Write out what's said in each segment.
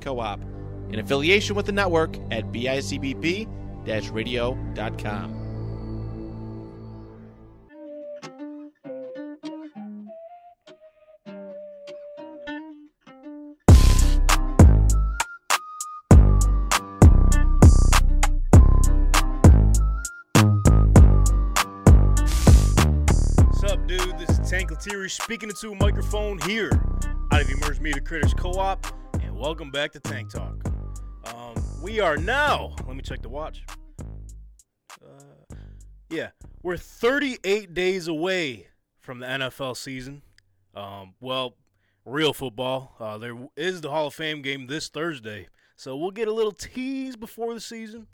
Co-op in affiliation with the network at? This is Tank Lettieri speaking into a microphone here. Out of Emerge Media Critters Co-op, and welcome back to Tank Talk. Um, we are now. Let me check the watch. Uh, yeah, we're 38 days away from the NFL season. Um, well, real football. Uh, there is the Hall of Fame game this Thursday, so we'll get a little tease before the season.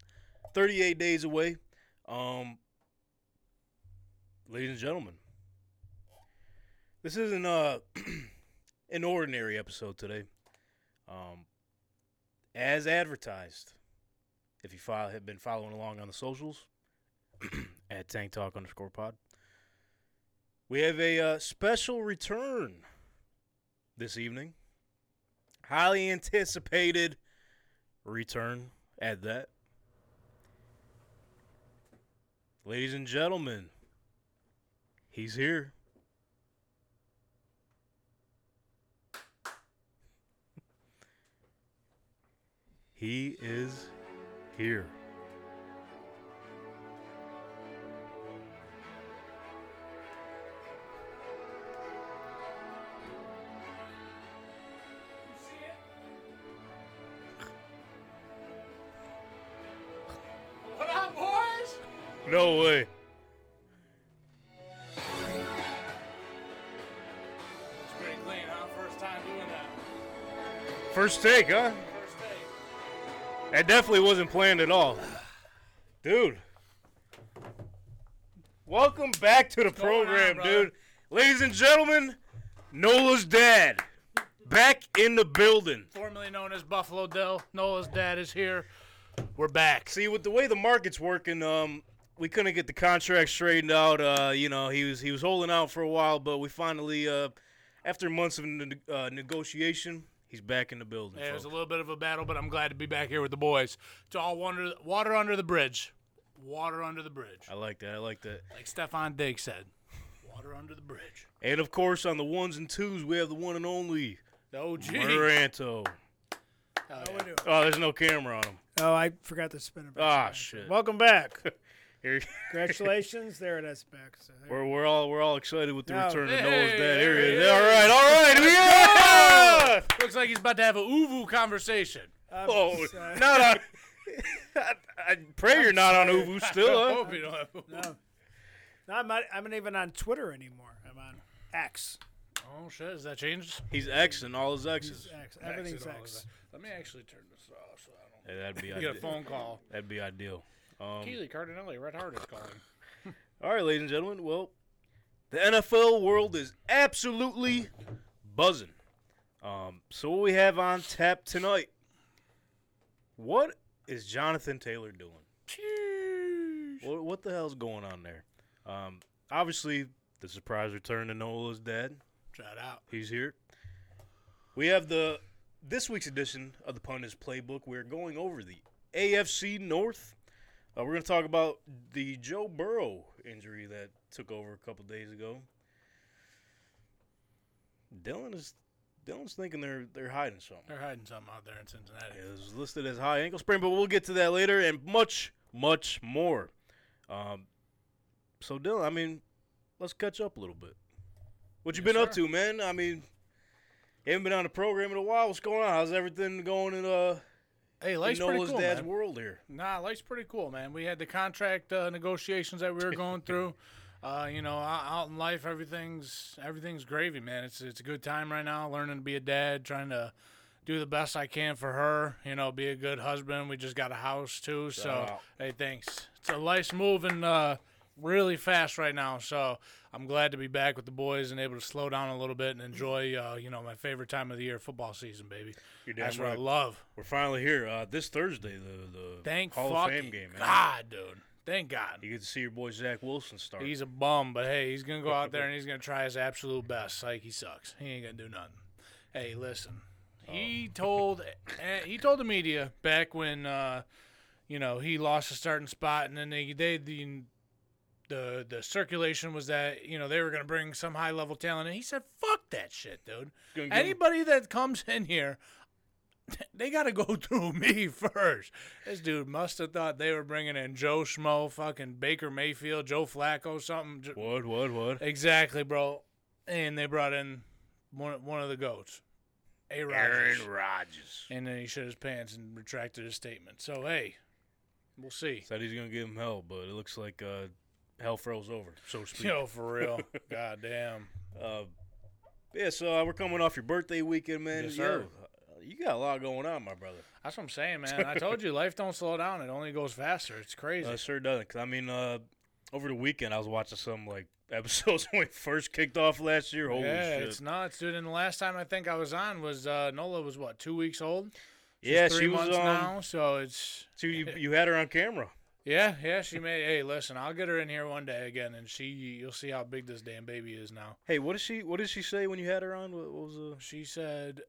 38 days away. Um, ladies and gentlemen, this isn't uh, an ordinary episode today. Um, as advertised, if you follow, have been following along on the socials at Tank Talk underscore Pod, we have a uh, special return this evening. Highly anticipated return at that. Ladies and gentlemen, he's here. He is here. What up, boys? No way. It's pretty clean, huh? First time doing that. First take, huh? That definitely wasn't planned at all. Dude. Welcome back to the on, program, brother? dude. Ladies and gentlemen, Nola's dad. Back in the building. Formerly known as Buffalo Dell. Nola's dad is here. We're back. See, with the way the market's working, um, we couldn't get the contract straightened out. Uh, you know, he was he was holding out for a while, but we finally, uh, after months of ne- uh, negotiation, he's back in the building. Yeah, it was a little bit of a battle, but I'm glad to be back here with the boys. It's all water, water under the bridge. Water under the bridge. I like that. I like that. Like Stefon Diggs said. Water under the bridge. And of course, on the ones and twos, we have the one and only The OG. Moranto. Hell How yeah. we doing? Oh, there's no camera on him. Oh, I forgot to spin it. Ah, shit. Welcome back. Here, Congratulations. there it is back. So there- we're, we're all we're all excited with the No. return of Noah's dad. Here he there is. he All is. right, all right. Yeah! Looks like he's about to have a uvu conversation. I'm Oh, just, uh, not on. I, I pray you're not on sorry. Uvu still. I Huh? hope you don't have uvu. no. No, I'm not, I'm not even on Twitter anymore. I'm on X. Oh shit, has that changed? He's X and all his X's. It's X. Everything's Exit all of X. Let me actually turn this off so I don't. Yeah, that'd be You get a phone call. That'd be ideal. Um, Keely Cardinelli, Red Heart is calling. all right, ladies and gentlemen. Well, the NFL world is absolutely buzzing. Um, so what we have on tap tonight? What is Jonathan Taylor doing? What, what the hell's going on there? Um, obviously, the surprise return to Nola's dad. Shout out. He's here. We have the this week's edition of the Pundits Playbook. We're going over the AFC North. Uh, we're going to talk about the Joe Burrow injury that took over a couple days ago. Dylan is Dylan's thinking they're they're hiding something. They're hiding something out there in Cincinnati. It was listed as high ankle sprain, but we'll get to that later and much, much more. Um, so, Dylan, I mean, let's catch up a little bit. What you Yes, been up to, man? I mean, haven't been on the program in a while. What's going on? How's everything going in uh Hey, life's pretty cool, dad's man. world here? Nah, life's pretty cool, man. We had the contract uh, negotiations that we were going through. Uh, you know, out, in life, everything's everything's gravy, man. It's it's a good time right now. Learning to be a dad, trying to do the best I can for her. You know, be a good husband. We just got a house too, so out. hey, thanks. It's a life's moving uh, really fast right now, so I'm glad to be back with the boys and able to slow down a little bit and enjoy, uh, you know, my favorite time of the year, football season, baby. That's what I love. We're finally here. Uh, this Thursday, the the Thank Hall of Fame game, man. God, dude. Thank God. You get to see your boy Zach Wilson start. He's a bum, but hey, he's gonna go out there and he's gonna try his absolute best. Like he sucks. He ain't gonna do nothing. Hey, listen, He told eh, he told the media back when uh, you know he lost a starting spot, and then they they the the the circulation was that you know they were going to bring some high level talent, and he said, "Fuck that shit, dude. Gonna give him- Anybody that comes in here." They got to go through me first. This dude must have thought they were bringing in Joe Schmo, fucking Baker Mayfield, Joe Flacco, something. What? What? What? Exactly, bro. And they brought in one one of the goats, A. Rodgers, Aaron Rodgers. and then he shit his pants and retracted his statement. So hey, we'll see. Said he's gonna give him hell, but it looks like uh, hell froze over, so to speak. Yo, for real. God damn. Uh, yeah, so uh, we're coming off your birthday weekend, man. Yes, sir. uh, you got a lot going on, my brother. That's what I'm saying, man. I told you, life don't slow down. It only goes faster. It's crazy. Uh, it sure doesn't. Cause I mean, uh, over the weekend I was watching some like episodes when we first kicked off last year. Holy yeah, shit! it's nuts, dude. And the last time I think I was on was uh, Nola was what two weeks old. She's yeah, three she was. months Um, now, so it's so you you had her on camera. Yeah, yeah. She may. hey, listen, I'll get her in here one day again, and she, you'll see how big this damn baby is now. Hey, what did she what did she say when you had her on? What, what was uh She said,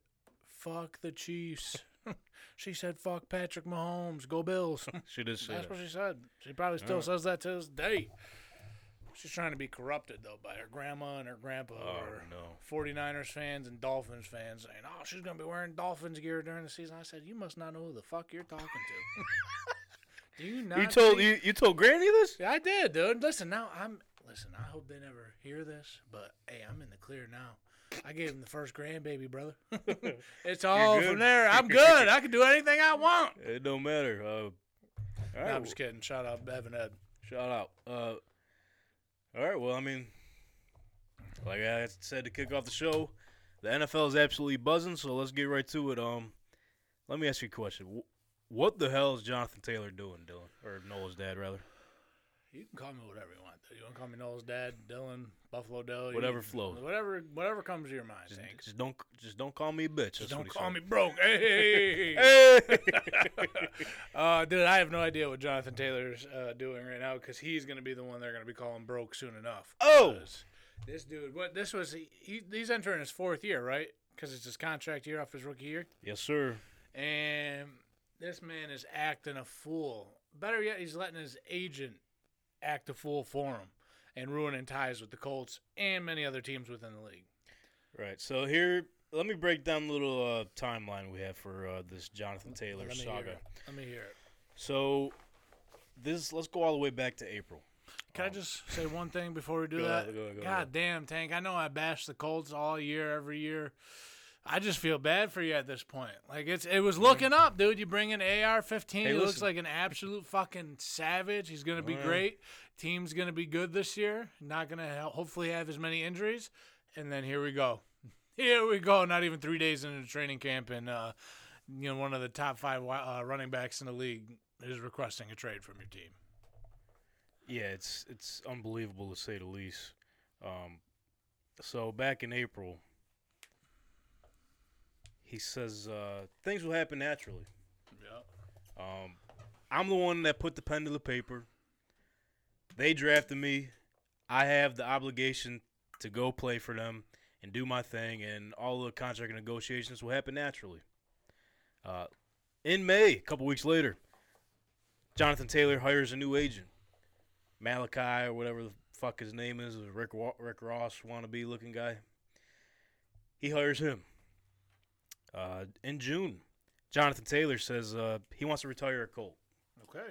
"Fuck the Chiefs." she said, "Fuck Patrick Mahomes, go Bills." she did say That's that. what she said. She probably still says that to this day. She's trying to be corrupted though by her grandma and her grandpa, Oh or no. 49ers fans and Dolphins fans saying, "Oh, she's gonna be wearing Dolphins gear during the season." I said, "You must not know who the fuck you're talking to." Do you not? You told see- you, you told Granny this? Yeah, I did, dude. Listen, now I'm. Listen, I hope they never hear this, but hey, I'm in the clear now. I gave him the first grandbaby, brother. it's all from there. I'm good. I can do anything I want. It don't matter. Uh, all No, I'm just kidding. Shout out Evan Ed. Shout out. Uh, all right. Well, I mean, like I said to kick off the show, the NFL is absolutely buzzing. So let's get right to it. Um, let me ask you a question. Wh- What the hell is Jonathan Taylor doing, Dylan, or Noah's dad, rather? You can call me whatever you want. Though. You want to call me Noel's dad, Dylan, Buffalo Dell, you- Whatever flows. Whatever, whatever comes to your mind. Just, just don't, just don't call me a bitch. Just That's don't call said. me broke. Hey, Hey! uh, dude, I have no idea what Jonathan Taylor's uh, doing right now because he's going to be the one they're going to be calling broke soon enough. Oh, this dude, what this was, he, he he's entering his fourth year, right? Because it's his contract year off his rookie year, yes, sir. and this man is acting a fool. Better yet, he's letting his agent act a fool for him and ruining ties with the Colts and many other teams within the league. Right. So here, let me break down the little uh, timeline we have for uh, this Jonathan Taylor Let saga. Let me hear it. So this, let's go all the way back to April. Can I Um, just say one thing before we do that? ahead, go ahead, go God ahead. damn, Tank. I know I bash the Colts all year, every year. I just feel bad for you at this point. Like it's it was looking up, dude. You bring in AR-15. Hey, he looks like an absolute fucking savage. He's gonna be Yeah. great. Team's gonna be good this year. Not gonna hopefully have as many injuries. And then here we go. Here we go. Not even three days into training camp, and uh, you know one of the top five uh, running backs in the league is requesting a trade from your team. Yeah, it's it's unbelievable to say the least. Um, so back in April, he says uh, things will happen naturally. Yeah. Um, I'm the one that put the pen to the paper. They drafted me. I have the obligation to go play for them and do my thing, and all the contract negotiations will happen naturally. Uh, in May, a couple weeks later, Jonathan Taylor hires a new agent, Malachi or whatever the fuck his name is, Rick Rick Ross wannabe looking guy. He hires him. Uh, in June, Jonathan Taylor says uh, he wants to retire a Colt. Okay.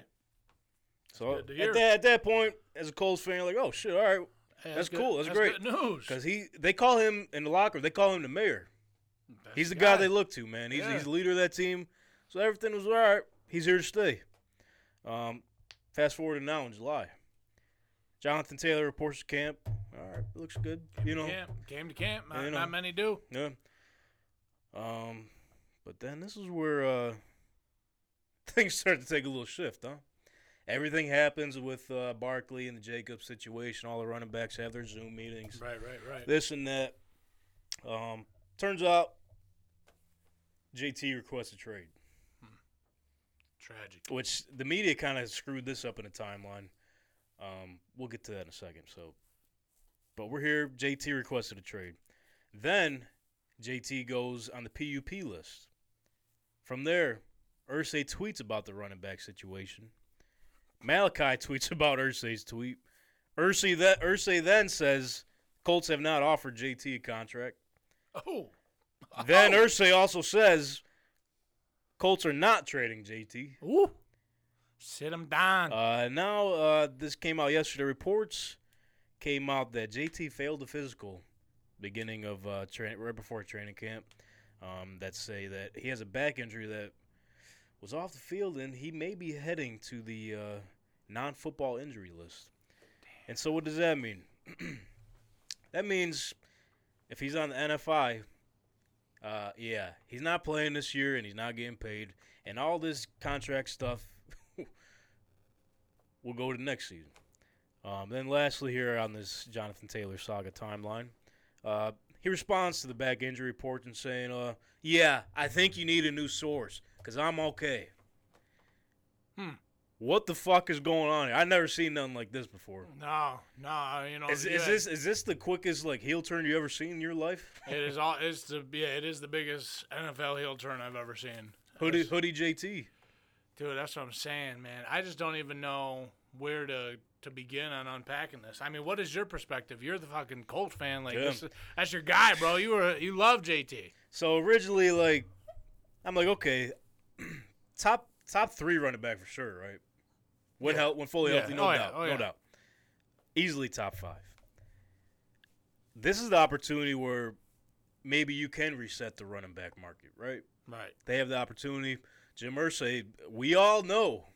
So good to hear. at that, at that point, as a Colts fan, you're like, oh shit, all right, Hey, That's good- cool. That's great. Good news. because he they call him in the locker, they call him the mayor. That's He's the guy they look to, man. He's Yeah. he's the leader of that team. So everything was all right. He's here to stay. Um, fast forward to now in July. Jonathan Taylor reports to camp. All right, looks good. You know, Camp, came to camp. Not, You know. not many do. Yeah. Um, but then this is where uh things start to take a little shift, huh? Everything happens with uh, Barkley and the Jacobs situation. All the running backs have their Zoom meetings, Right, right, right. this and that. Um, turns out JT requests a trade, Tragic. which the media kind of screwed this up in the timeline. Um, we'll get to that in a second. So, but we're here. JT requested a trade. Then JT goes on the PUP list. From there, Irsay tweets about the running back situation. Malachi tweets about Irsay's tweet. Irsay that Irsay then says Colts have not offered JT a contract. Oh. Then Oh. Irsay also says Colts are not trading JT. Ooh. Sit him down. Uh, now uh, this came out yesterday. Reports came out that JT failed the physical beginning of uh, right before training camp. Um, that say that he has a back injury that was off the field and he may be heading to the uh, non-football injury list. And so, what does that mean? that means if he's on the NFI, uh, yeah, he's not playing this year and he's not getting paid, and all this contract stuff will go to next season. Um, then, lastly, here on this Jonathan Taylor saga timeline, uh, he responds to the back injury report and saying, uh, "Yeah, I think you need a new source because I'm okay." Hmm. What the fuck is going on here? I've never seen nothing like this before. no, no, you know. Is, you is this is this the quickest like heel turn you ever seen in your life? It is all. It's the yeah. It is the biggest NFL heel turn I've ever seen. Hoodie hoodie JT. dude. That's what I'm saying, man. I just don't even know where to to begin on unpacking this. I mean, what is your perspective? You're the fucking Colts fan. Like Yeah. this, that's your guy, bro. You were you love JT. So originally, like, I'm like, okay, top top three running back for sure, right? When Yeah. hel- when fully Yeah. healthy, no Oh, yeah. doubt, Oh, no yeah. doubt, easily top five. This is the opportunity where maybe you can reset the running back market, right? Right. They have the opportunity. Jim Irsay, we all know,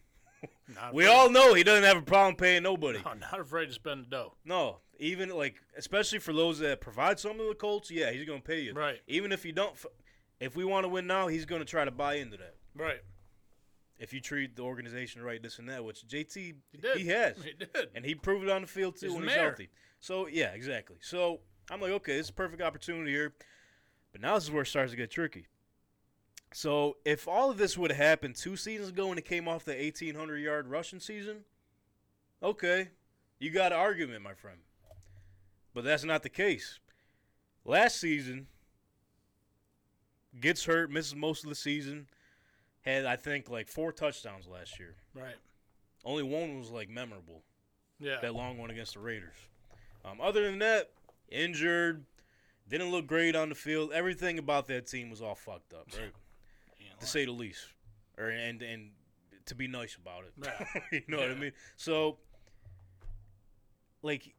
we all know he doesn't have a problem paying nobody. No, not afraid to spend the dough. No, even like especially for those that provide something to the Colts, yeah, he's gonna pay you. Right. Even if you don't, if we want to win now, he's gonna try to buy into that. Right. If you treat the organization right, this and that, which JT He did. he has, He did. and he proved it on the field too He's when he's mayor. healthy. So yeah, exactly. So I'm like, okay, this is a perfect opportunity here, but now this is where it starts to get tricky. So if all of this would have happened two seasons ago when it came off the 1800 yard rushing season, okay, you got an argument, my friend. But that's not the case. Last season, gets hurt, misses most of the season. Had I think like four touchdowns last year. Right. Only one was like memorable. Yeah. That long one against the Raiders. Um, other than that, injured, didn't look great on the field. Everything about that team was all fucked up, right? To say the least, or and and to be nice about it. Yeah. you know what I mean? So, like,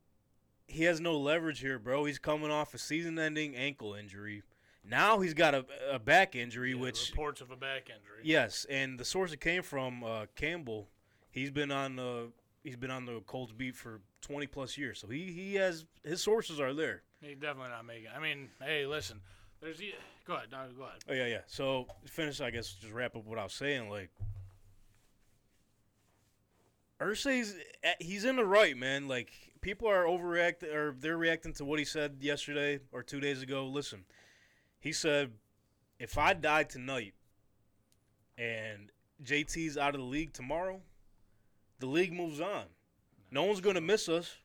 he has no leverage here, bro. He's coming off a season-ending ankle injury. Now he's got a, a back injury, yeah, which reports of a back injury. yes, and the source it came from, uh, Campbell. He's been on the he's been on the Colts beat for 20 plus years, so he he has his sources are there. He's definitely not making. I mean, hey, listen. There's. the- Go ahead. No, go ahead. Oh yeah, yeah. So finish, I guess just wrap up what I was saying. Like, Irsay's eh, he's in the right, man. Like people are overreacting, or they're reacting to what he said yesterday or two days ago. Listen, he said, if I die tonight and JT's out of the league tomorrow, the league moves on. No one's gonna miss us.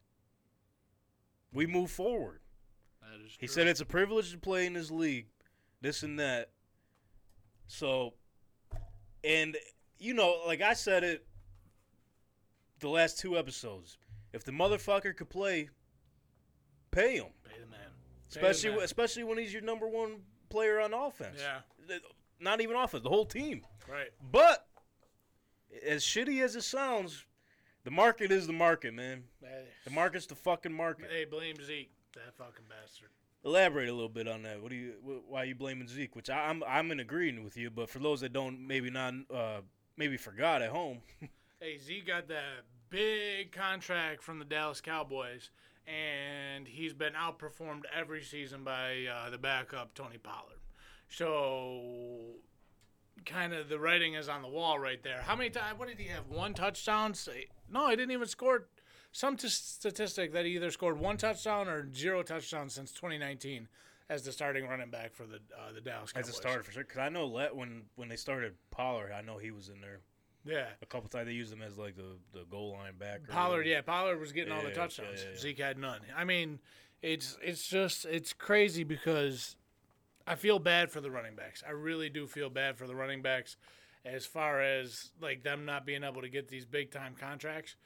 We move forward. That is He true. said it's a privilege to play in this league, this and that. So, and you know, like I said it the last two episodes. If the motherfucker could play, pay him. Pay the man. Pay the Especially, man. especially when he's your number one player on offense. Yeah. Not even offense, the whole team. Right. But as shitty as it sounds, the market is the market, man. The market's the fucking market. hey, blame Zeke, that fucking bastard. Elaborate a little bit on that. What do you? wh- Why are you blaming Zeke? Which I, I'm I'm in agreement with you. But for those that don't, maybe not, uh, maybe forgot at home. Hey, Zeke got that big contract from the Dallas Cowboys, and he's been outperformed every season by uh, the backup Tony Pollard. So, kind of the writing is on the wall right there. How many times? What did he have? One touchdown? Say- No, he didn't even score. Some t- statistic that he either scored one touchdown or zero touchdowns since 2019 as the starting running back for the uh, the Dallas Cowboys. As a starter for sure. Because I know let when when they started Pollard, I know he was in there Yeah. a couple times. They used him as like the, the goal line back. Pollard, yeah, Pollard was getting all the touchdowns. yeah, yeah, yeah. Zeke had none. I mean, it's it's just it's crazy because I feel bad for the running backs. I really do feel bad for the running backs as far as like them not being able to get these big time contracts.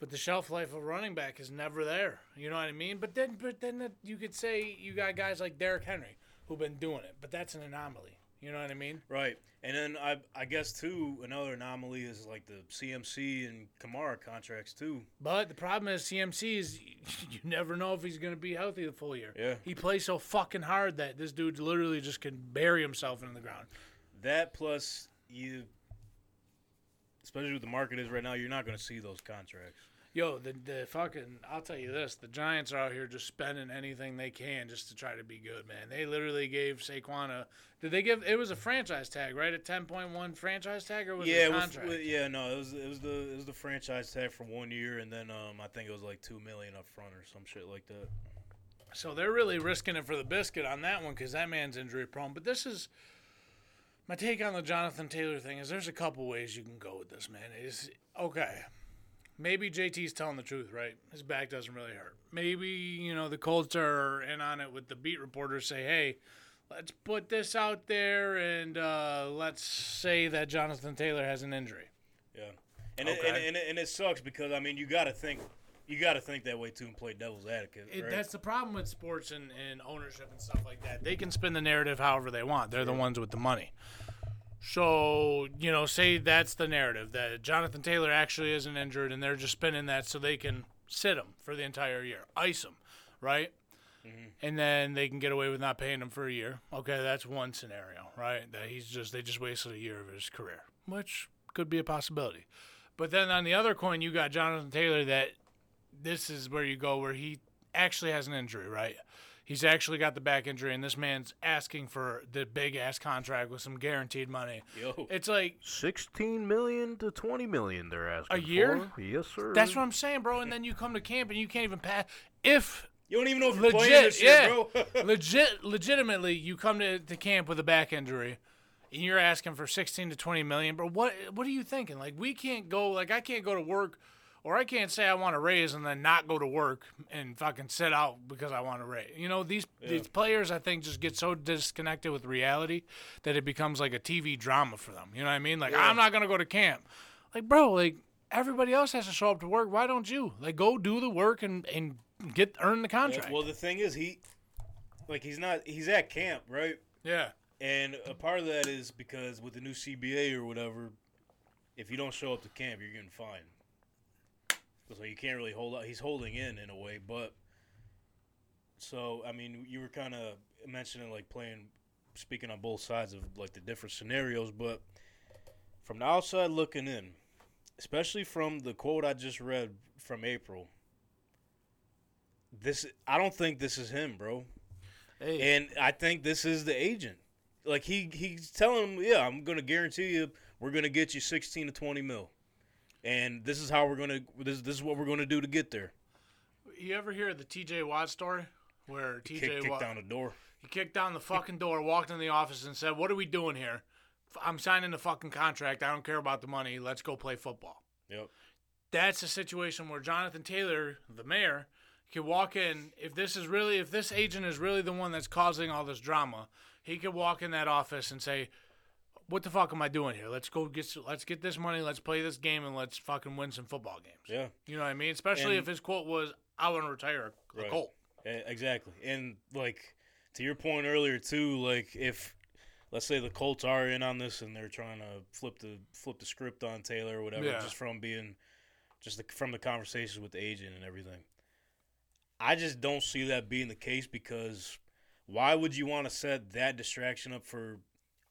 But the shelf life of running back is never there. You know what I mean? But then, but then the, you could say you got guys like Derrick Henry who've been doing it, but that's an anomaly. You know what I mean? Right. And then I I guess too another anomaly is like the CMC and Kamara contracts too. But the problem is CMC is you never know if he's going to be healthy the full year. Yeah. He plays so fucking hard that this dude literally just can bury himself in the ground. That plus you especially with the market is right now, you're not going to see those contracts. Yo, the the fucking I'll tell you this, the Giants are out here just spending anything they can just to try to be good, man. They literally gave Saquon a did they give it was a franchise tag, right? A ten point one franchise tag or was yeah, it it a was, contract? well, yeah, no, it was it was the it was the franchise tag for one year, and then um I think it was like two million up front or some shit like that. So they're really risking it for the biscuit on that one because that man's injury prone. But this is my take on the Jonathan Taylor thing. Is there's a couple ways you can go with this, man. Is okay. Maybe JT's telling the truth, right? His back doesn't really hurt. Maybe you know the Colts are in on it with the beat reporters say, "Hey, let's put this out there and uh, let's say that Jonathan Taylor has an injury." Yeah, and it, and, and, it, and it sucks because I mean you got to think you got to think that way too and play devil's advocate. It. That's the problem with sports and, and ownership and stuff like that. They can spin the narrative however they want. They're the ones with the money. So, you know, say that's the narrative that Jonathan Taylor actually isn't injured and they're just spinning that so they can sit him for the entire year, ice him, right? Mm-hmm. And then they can get away with not paying him for a year. Okay, that's one scenario, right? That he's just they just wasted a year of his career, which could be a possibility. But then on the other coin, you got Jonathan Taylor that this is where you go where he actually has an injury, right? He's actually got the back injury, and this man's asking for the big ass contract with some guaranteed money. Yo, It's like Sixteen million to twenty million. They're asking a year? For. Yes, sir. that's what I'm saying, bro. And then you come to camp and you can't even pass. If you don't even know if you're playing legit, this year, bro. legit, legitimately, you come to, to camp with a back injury, and you're asking for 16 to 20 million, But What what are you thinking? Like we can't go, like I can't go to work, or I can't say I want to raise and then not go to work and fucking sit out because I want to raise. You know these these players, I think, just get so disconnected with reality that it becomes like a TV drama for them. You know what I mean? Like I'm not gonna go to camp. Like bro, like everybody else has to show up to work. Why don't you? Like go do the work and and get earn the contract. well, the thing is, he like he's not he's at camp, right? yeah. And a part of that is because with the new CBA or whatever, if you don't show up to camp, you're getting fined. So you can't really hold out. He's holding in in a way, but so I mean, you were kind of mentioning like playing, speaking on both sides of like the different scenarios, but from the outside looking in, especially from the quote I just read from April, this I don't think this is him, bro. Hey. And I think this is the agent. Like he he's telling him, yeah, I'm gonna guarantee you, we're gonna get you 16 to 20 mil, and this is how we're gonna this this is what we're gonna do to get there. You ever hear the TJ Watt story? Where TJ Kick, kick Watt down the door. he kicked down the fucking door, walked in the office, and said, "What are we doing here? I'm signing the fucking contract. I don't care about the money. Let's go play football." Yep. That's a situation where Jonathan Taylor, the mayor, could walk in. If this is really, if this agent is really the one that's causing all this drama, he could walk in that office and say, "What the fuck am I doing here? Let's go get, let's get this money. Let's play this game, and let's fucking win some football games." Yeah. You know what I mean? Especially And- if his quote was, "I want to retire a, Right. Colt." Exactly. And like to your point earlier too, like if let's say the Colts are in on this and they're trying to flip the flip the script on Taylor or whatever, Yeah. just from being just the, from the conversations with the agent and everything. I just don't see that being the case because why would you want to set that distraction up for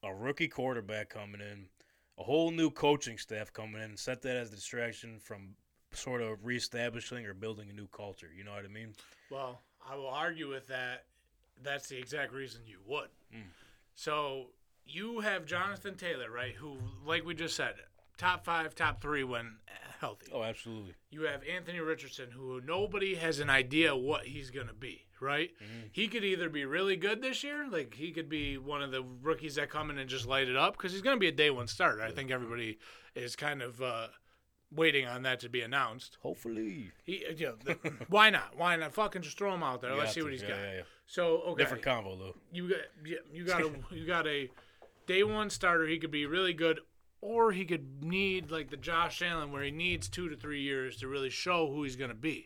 a rookie quarterback coming in, a whole new coaching staff coming in, set that as a distraction from sort of reestablishing or building a new culture? You know what I mean? Well, I will argue with that. That's the exact reason you would. Mm. So you have Jonathan Taylor, right? Who, like we just said, top five, top three when healthy. Oh, absolutely. You have Anthony Richardson, who nobody has an idea what he's going to be, right? Mm-hmm. He could either be really good this year, like he could be one of the rookies that come in and just light it up, because he's going to be a day one starter. I think everybody is kind of uh, waiting on that to be announced. Hopefully. He, uh, you know, the, why not? Why not? Fucking just throw him out there. You Let's see what to. he's Yeah, got. yeah, yeah. So okay, Different combo though. you got yeah, you got a you got a day one starter. He could be really good, or he could need like the Josh Allen, where he needs two to three years to really show who he's gonna be.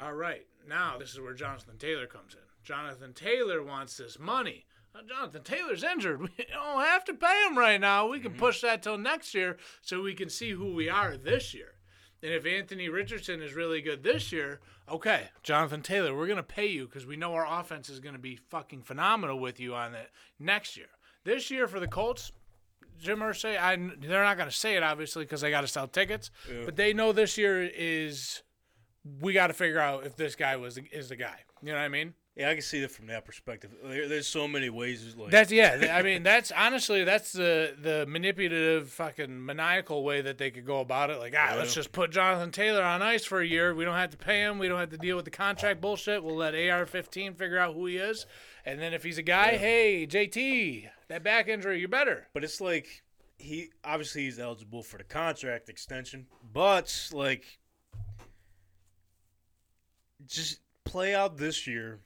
All right, now this is where Jonathan Taylor comes in. Jonathan Taylor wants this money. Uh, Jonathan Taylor's injured. We don't have to pay him right now. We can push that till next year so we can see who we are this year. And if Anthony Richardson is really good this year, okay, Jonathan Taylor, we're going to pay you because we know our offense is going to be fucking phenomenal with you on it next year. This year for the Colts, Jim Irsay, I, they're not going to say it obviously because they got to sell tickets, but they know this year is we got to figure out if this guy was is the guy. You know what I mean? Yeah, I can see it from that perspective. There, there's so many ways. Like That's yeah. I mean, that's honestly that's the the manipulative, fucking maniacal way that they could go about it. Like, ah, let's just put Jonathan Taylor on ice for a year. We don't have to pay him. We don't have to deal with the contract bullshit. We'll let AR-15 figure out who he is, and then if he's a guy, hey, JT, that back injury, you're better. But it's like he obviously he's eligible for the contract extension, but like just play out this year.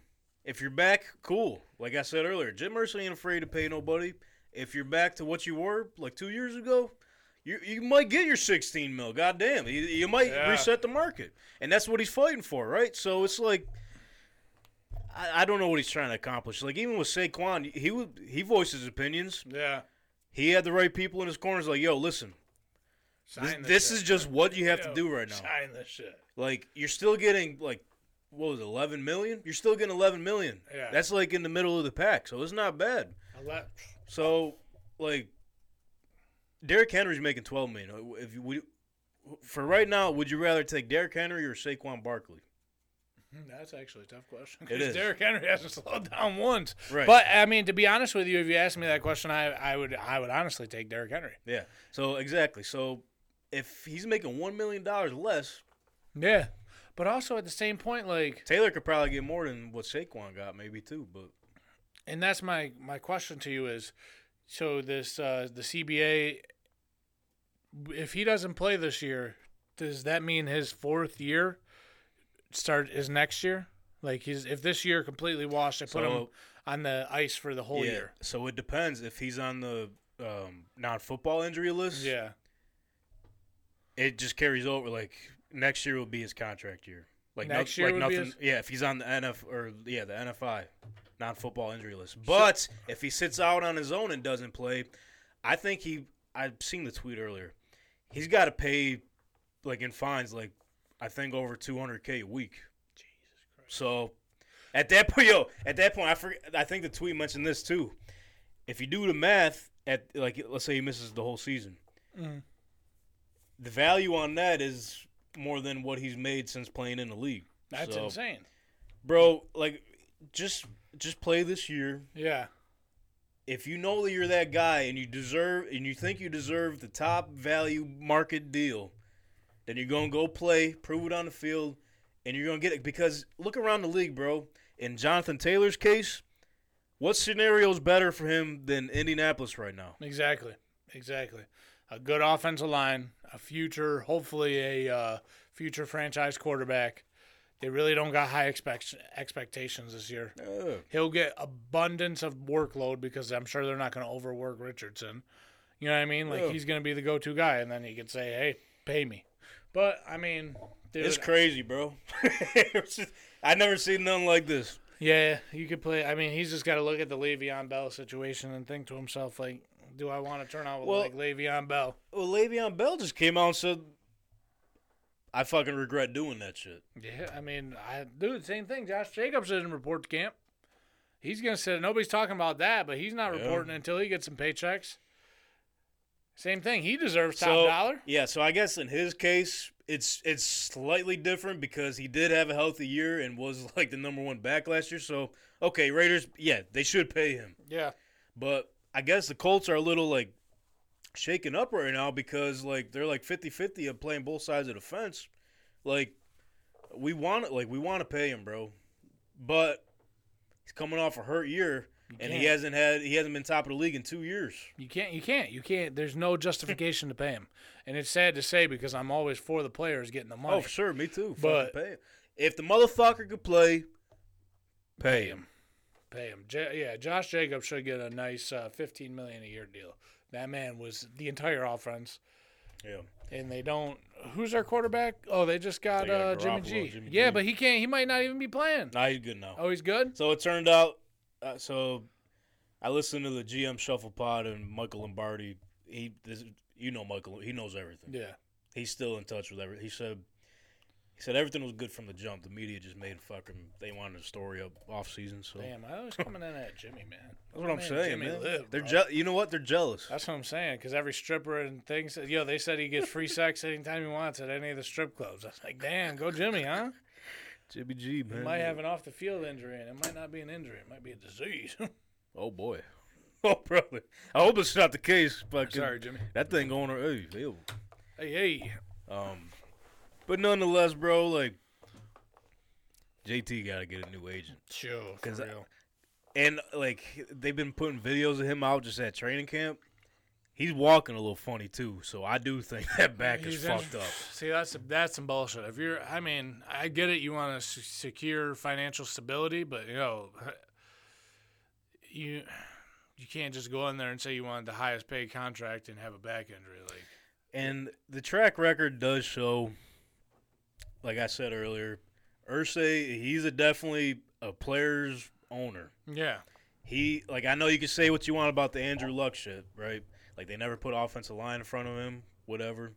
If you're back, cool. Like I said earlier, Jim Irsay ain't afraid to pay nobody. If you're back to what you were like two years ago, you you might get your 16 mil. Goddamn, you, you might Yeah. reset the market, and that's what he's fighting for, right? So it's like. I I don't know what he's trying to accomplish. Like even with Saquon, he would he voiced his opinions Yeah. he had the right people in his corners. Like, yo, listen, this, Sign this shit. is just what you have to do right now. Sign this shit. Like, you're still getting like, what was it, 11 million? You're still getting 11 million. Yeah. That's like in the middle of the pack, so it's not bad. Let- So, like, Derrick Henry's making 12 million. If you, we, for right now, would you rather take Derrick Henry or Saquon Barkley? Hmm, That's actually a tough question. It is. Derrick Henry hasn't slowed down once. Right. But I mean, to be honest with you, if you asked me that question, I, I would I would honestly take Derrick Henry. Yeah. So exactly. So if he's making one million dollars less, Yeah. But also at the same point, like, Taylor could probably get more than what Saquon got, maybe too. But and that's my my question to you is, so this uh, the CBA, if he doesn't play this year, does that mean his fourth year start is next year? Like he's if this year completely washed, I put him on the ice for the whole year. So it depends if he's on the um, non-football injury list. Yeah. It just carries over. Like next year will be his contract year. Like no- year like nothing. his- Yeah, if he's on the NF or yeah the NFI, non-football injury list. But if he sits out on his own and doesn't play, I think he. I've seen the tweet earlier. He's got to pay, like in fines, like I think over 200k a week. Jesus Christ. So at that point, yo, at that point, I forget. I think the tweet mentioned this too. If you do the math, at like let's say he misses the whole season, Mhm. the value on that is more than what he's made since playing in the league. That's So, insane. bro. Like, just just play this year. Yeah. If you know that you're that guy and you deserve and you think you deserve the top value market deal, then you're gonna go play, prove it on the field, and you're gonna get it. Because look around the league, bro. In Jonathan Taylor's case, what scenario is better for him than Indianapolis right now? Exactly. Exactly. A good offensive line, a future, hopefully a uh, future franchise quarterback. They really don't got high expect- expectations this year. Uh, He'll get abundance of workload because I'm sure they're not going to overwork Richardson. You know what I mean? Like Yeah. he's going to be the go-to guy, and then he could say, "Hey, pay me." But I mean, dude, it's crazy, bro. I never seen nothing like this. Yeah, you could play. I mean, he's just got to look at the Le'Veon Bell situation and think to himself, like, "Do I want to turn out with Well- like Le'Veon Bell?" Well, Le'Veon Bell just came out and said, "I fucking regret doing that shit." Yeah, I mean, I do the same thing. Josh Jacobs didn't report to camp. He's gonna sit. Nobody's talking about that, but he's not Yeah. reporting until he gets some paychecks. Same thing. He deserves top so, dollar. Yeah, so I guess in his case, it's it's slightly different because he did have a healthy year and was like the number one back last year. So okay, Raiders, yeah, they should pay him. Yeah, But I guess the Colts are a little like shaken up right now because like they're like 50-50 of playing both sides of the fence. Like we want it, like we want to pay him, bro. But he's coming off a hurt year. and he hasn't had he hasn't been top of the league in two years. You can't. You can't. You can't. There's no justification to pay him, and it's sad to say because I'm always for the players getting the oh, money. Oh, sure, me too. But- pay him. If the motherfucker could play, pay him. Pay him. J- yeah, Josh Jacobs should get a nice uh, 15 million a year deal. That man was the entire offense, Yeah. and they don't. Who's our quarterback? Oh, they just got, They got uh, Jimmy Garoppolo, G. Jimmy yeah, G. but he can't. He might not even be playing. Nah, he's good now. Oh, he's good. So it turned out. Uh, so I listened to the GM Shuffle Pod and Michael Lombardi. He, this, you know, Michael. He knows everything. Yeah. He's still in touch with everything. He said. He said everything was good from the jump. The media just made fucking. They wanted a story up off season. So Damn, I was coming in at Jimmy, man. that's what I'm Man, saying, Jimmy man. lived, They're je- You know what? They're jealous. That's what I'm saying. Because every stripper and things, yo, they said he gets free sex anytime he wants at any of the strip clubs. I was like, damn, go Jimmy, huh? Jimmy G, man. He might have an off the field injury, and it might not be an injury. It might be a disease. Oh boy. Oh brother. I hope it's not the case. But Sorry, Jimmy. that thing going. Hey, ew. Hey, hey. Um, but nonetheless, bro, like JT got to get a new agent, Chill, for 'Cause I- and like they've been putting videos of him out just at training camp. He's walking a little funny too, so I do think that back is in- fucked up. See, that's that's some bullshit. If you're, I mean, I get it. You want to s- secure financial stability, but you know, you you can't just go in there and say you want the highest paid contract and have a back injury. Like, And the track record does show, like I said earlier, Irsay, he's a definitely a player's owner. yeah, He like I know you can say what you want about the Andrew Luck shit, right? Like they never put offensive line in front of him, whatever.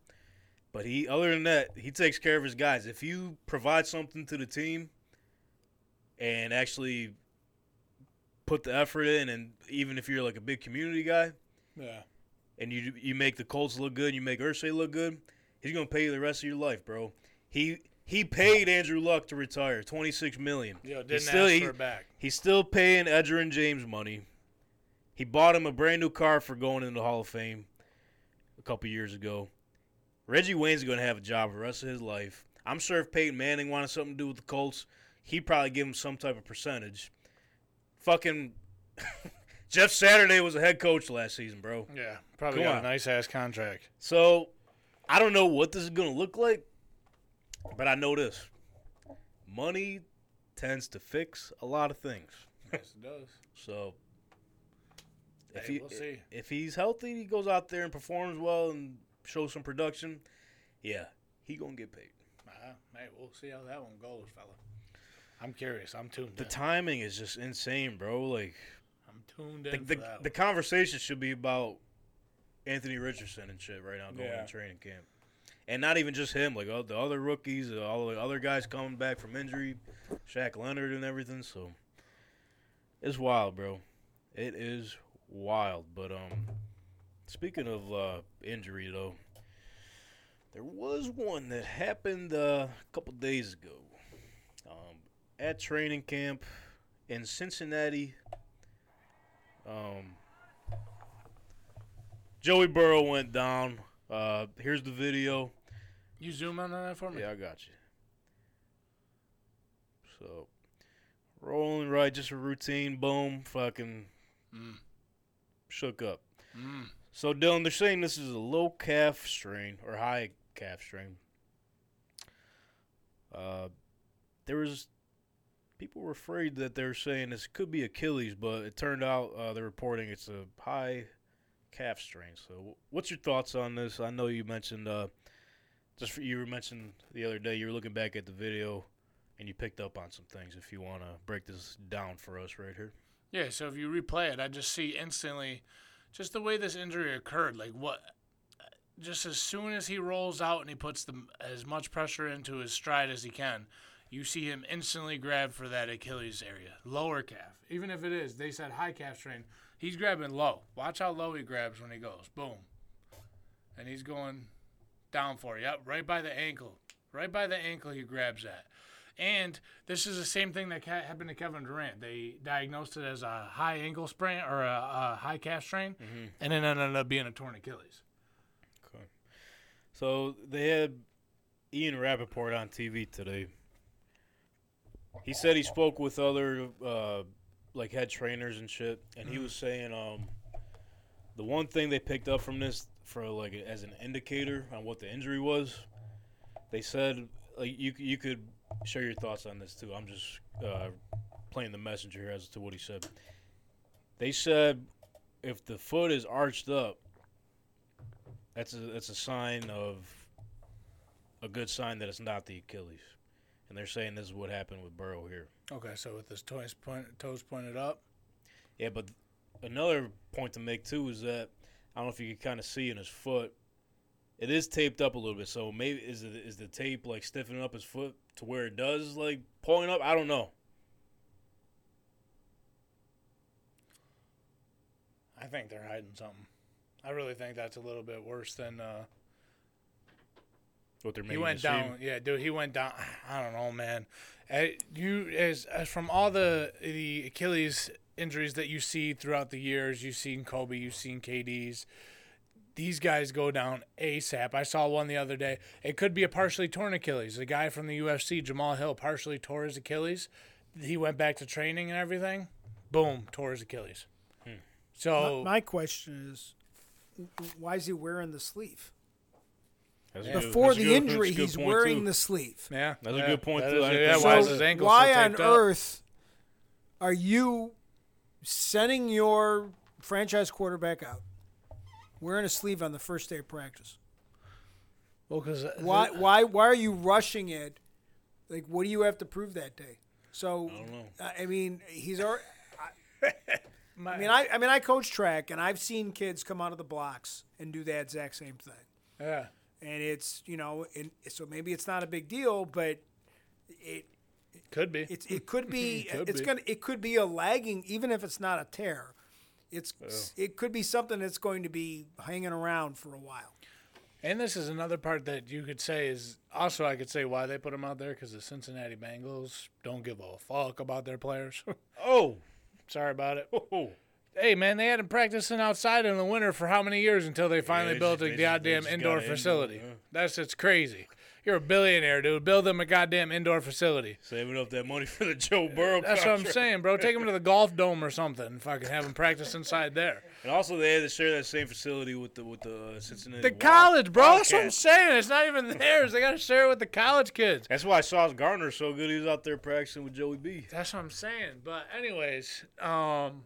But he other than that, he takes care of his guys. If you provide something to the team and actually put the effort in and even if you're like a big community guy yeah. and you you make the Colts look good, you make Irsay look good, he's gonna pay you the rest of your life, bro. He he paid Andrew Luck to retire, twenty six million. He's didn't still- ask he- for it back. He's still paying Edgerrin James money. He bought him a brand new car for going into the Hall of Fame a couple years ago. Reggie Wayne's going to have a job for the rest of his life. I'm sure if Peyton Manning wanted something to do with the Colts, he'd probably give him some type of percentage. Fucking Jeff Saturday was a head coach last season, bro. Yeah, probably Come got on. a nice ass contract. So I don't know what this is going to look like, but I know this: money tends to fix a lot of things. Yes, it does. So if Hey, he we'll see. if he's healthy, he goes out there and performs well and shows some production. Yeah, he gonna get paid. Uh, hey, we'll see how that one goes, fella. I'm curious. I'm tuned The in. timing is just insane, bro. Like I'm tuned the in the, the one. conversation should be about Anthony Richardson and shit right now going Yeah. in training camp, and not even just him. Like all the other rookies, uh, all the other guys coming back from injury, Shaq Leonard and everything. So it's wild, bro. It is wild. But um, speaking of uh, injury though, there was one that happened uh, a couple days ago um, at training camp in Cincinnati. Um, Joey Burrow went down. Uh, here's the video. You zoom in on that for me? Yeah, I got you. So, rolling right, just a routine. Boom, fucking Mm. shook up. Mm. So, Dylan, they're saying this is a low calf strain or high calf strain. Uh, there was people were afraid that they were saying this could be Achilles, but it turned out uh, they're reporting it's a high calf strain. So, what's your thoughts on this? I know you mentioned uh, just for, you were mentioned the other day you were looking back at the video and you picked up on some things. If you want to break this down for us right here. Yeah, so if you replay it, I just see instantly just the way this injury occurred. Like what just as soon as he rolls out and he puts the, as much pressure into his stride as he can, you see him instantly grab for that Achilles area, lower calf. Even if it is, they said high calf strain. He's grabbing low. Watch how low he grabs when he goes. Boom. And he's going down for it. Yep, right by the ankle. Right by the ankle he grabs at. And this is the same thing that happened to Kevin Durant. They diagnosed it as a high ankle sprain or a, a high calf strain, and then it ended up being a torn Achilles. Okay. So they had Ian Rapoport on TV today. He said he spoke with other uh, like head trainers and shit, and he was saying um the one thing they picked up from this for like as an indicator on what the injury was, they said like you you could share your thoughts on this too. I'm just uh, playing the messenger here as to what he said. They said if the foot is arched up, that's a that's a sign of a good sign that it's not the Achilles. And they're saying this is what happened with Burrow here. Okay, so with his toes, point, toes pointed up. Yeah, but another point to make too is that I don't know if you can kind of see in his foot. It is taped up a little bit, so maybe is it is the tape like stiffening up his foot to where it does like pulling up? I don't know. I think they're hiding something. I really think that's a little bit worse than uh, What they're he making went it seem. down. Yeah, dude, he went down. I don't know, man. Uh, you as, as from all the the Achilles injuries that you see throughout the years, you've seen Kobe, you've seen KD's. These guys go down ASAP. I saw one the other day. It could be a partially torn Achilles. The guy from the UFC, Jamahal Hill, partially tore his Achilles. He went back to training and everything. Boom, tore his Achilles. Hmm. So My, my question is, why is he wearing the sleeve? That's Before the good- injury, that's a good he's wearing too. the sleeve. yeah, That's a good point, that too. is- yeah, didn't why is his ankle why still on taped up? earth are you sending your franchise quarterback out wearing a sleeve on the first day of practice? Well, because uh, Why why why are you rushing it? Like, what do you have to prove that day? So, I don't know. I I mean, he's already. I mean, I, I mean, I coach track, and I've seen kids come out of the blocks and do that exact same thing. yeah. And it's you know, and so maybe it's not a big deal, but it Could be. it's it could be Could it's be. gonna it could be a lagging, even if it's not a tear. It's it could be something that's going to be hanging around for a while. And this is another part that you could say is also I could say why they put him out there because the Cincinnati Bengals don't give a fuck about their players. Oh, Sorry about it. oh, Hey man, they had him practicing outside in the winter for how many years until they finally they built a goddamn they just got indoor an indoor, facility? yeah. That's it's crazy. You're a billionaire, dude. Build them a goddamn indoor facility. saving up that money for the Joe Burrow. That's what I'm saying, bro. Take them to the golf dome or something. and Fucking have them practice inside there. And also, they had to share that same facility with the with the uh, Cincinnati. The Wild- college, bro. That's what I'm saying. It's not even theirs. They got to share it with the college kids. That's why Sauce Gardner's so good. He was out there practicing with Joey B. That's what I'm saying. But anyways, um,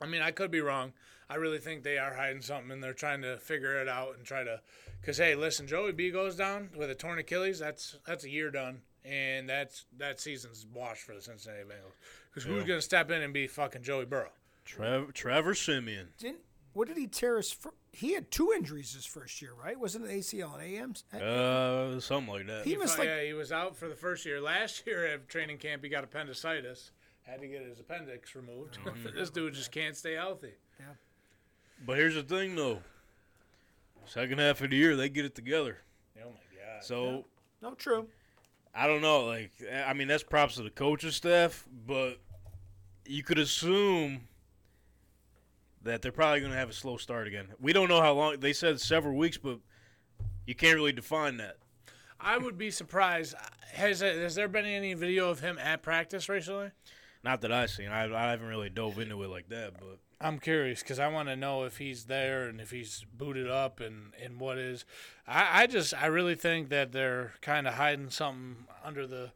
I mean, I could be wrong. I really think they are hiding something, and they're trying to figure it out and try to. Cause hey, listen, Joey B goes down with a torn Achilles. That's that's a year done, and that's that season's washed for the Cincinnati Bengals. Cause who's gonna step in and be fucking Joey Burrow? Trevor, Trevor Siemian. Didn't what did he tear his? Fir- he had two injuries his first year, right? Wasn't it ACL and AMs? Uh, something like that. He missed like yeah, he was out for the first year. Last year at training camp, he got appendicitis. Had to get his appendix removed. this dude just can't stay healthy. Yeah. But here's the thing, though. Second half of the year, they get it together. Oh my god. So no true. I don't know. Like, I mean, that's props to the coaching staff, but you could assume that they're probably going to have a slow start again. We don't know how long. They said several weeks, but you can't really define that. I would be surprised. Has has there been any video of him at practice recently? Not that I've seen. I, I haven't really dove into it like that, but I'm curious because I want to know if he's there and if he's booted up and, and what is. I, I just I really think that they're kind of hiding something under the,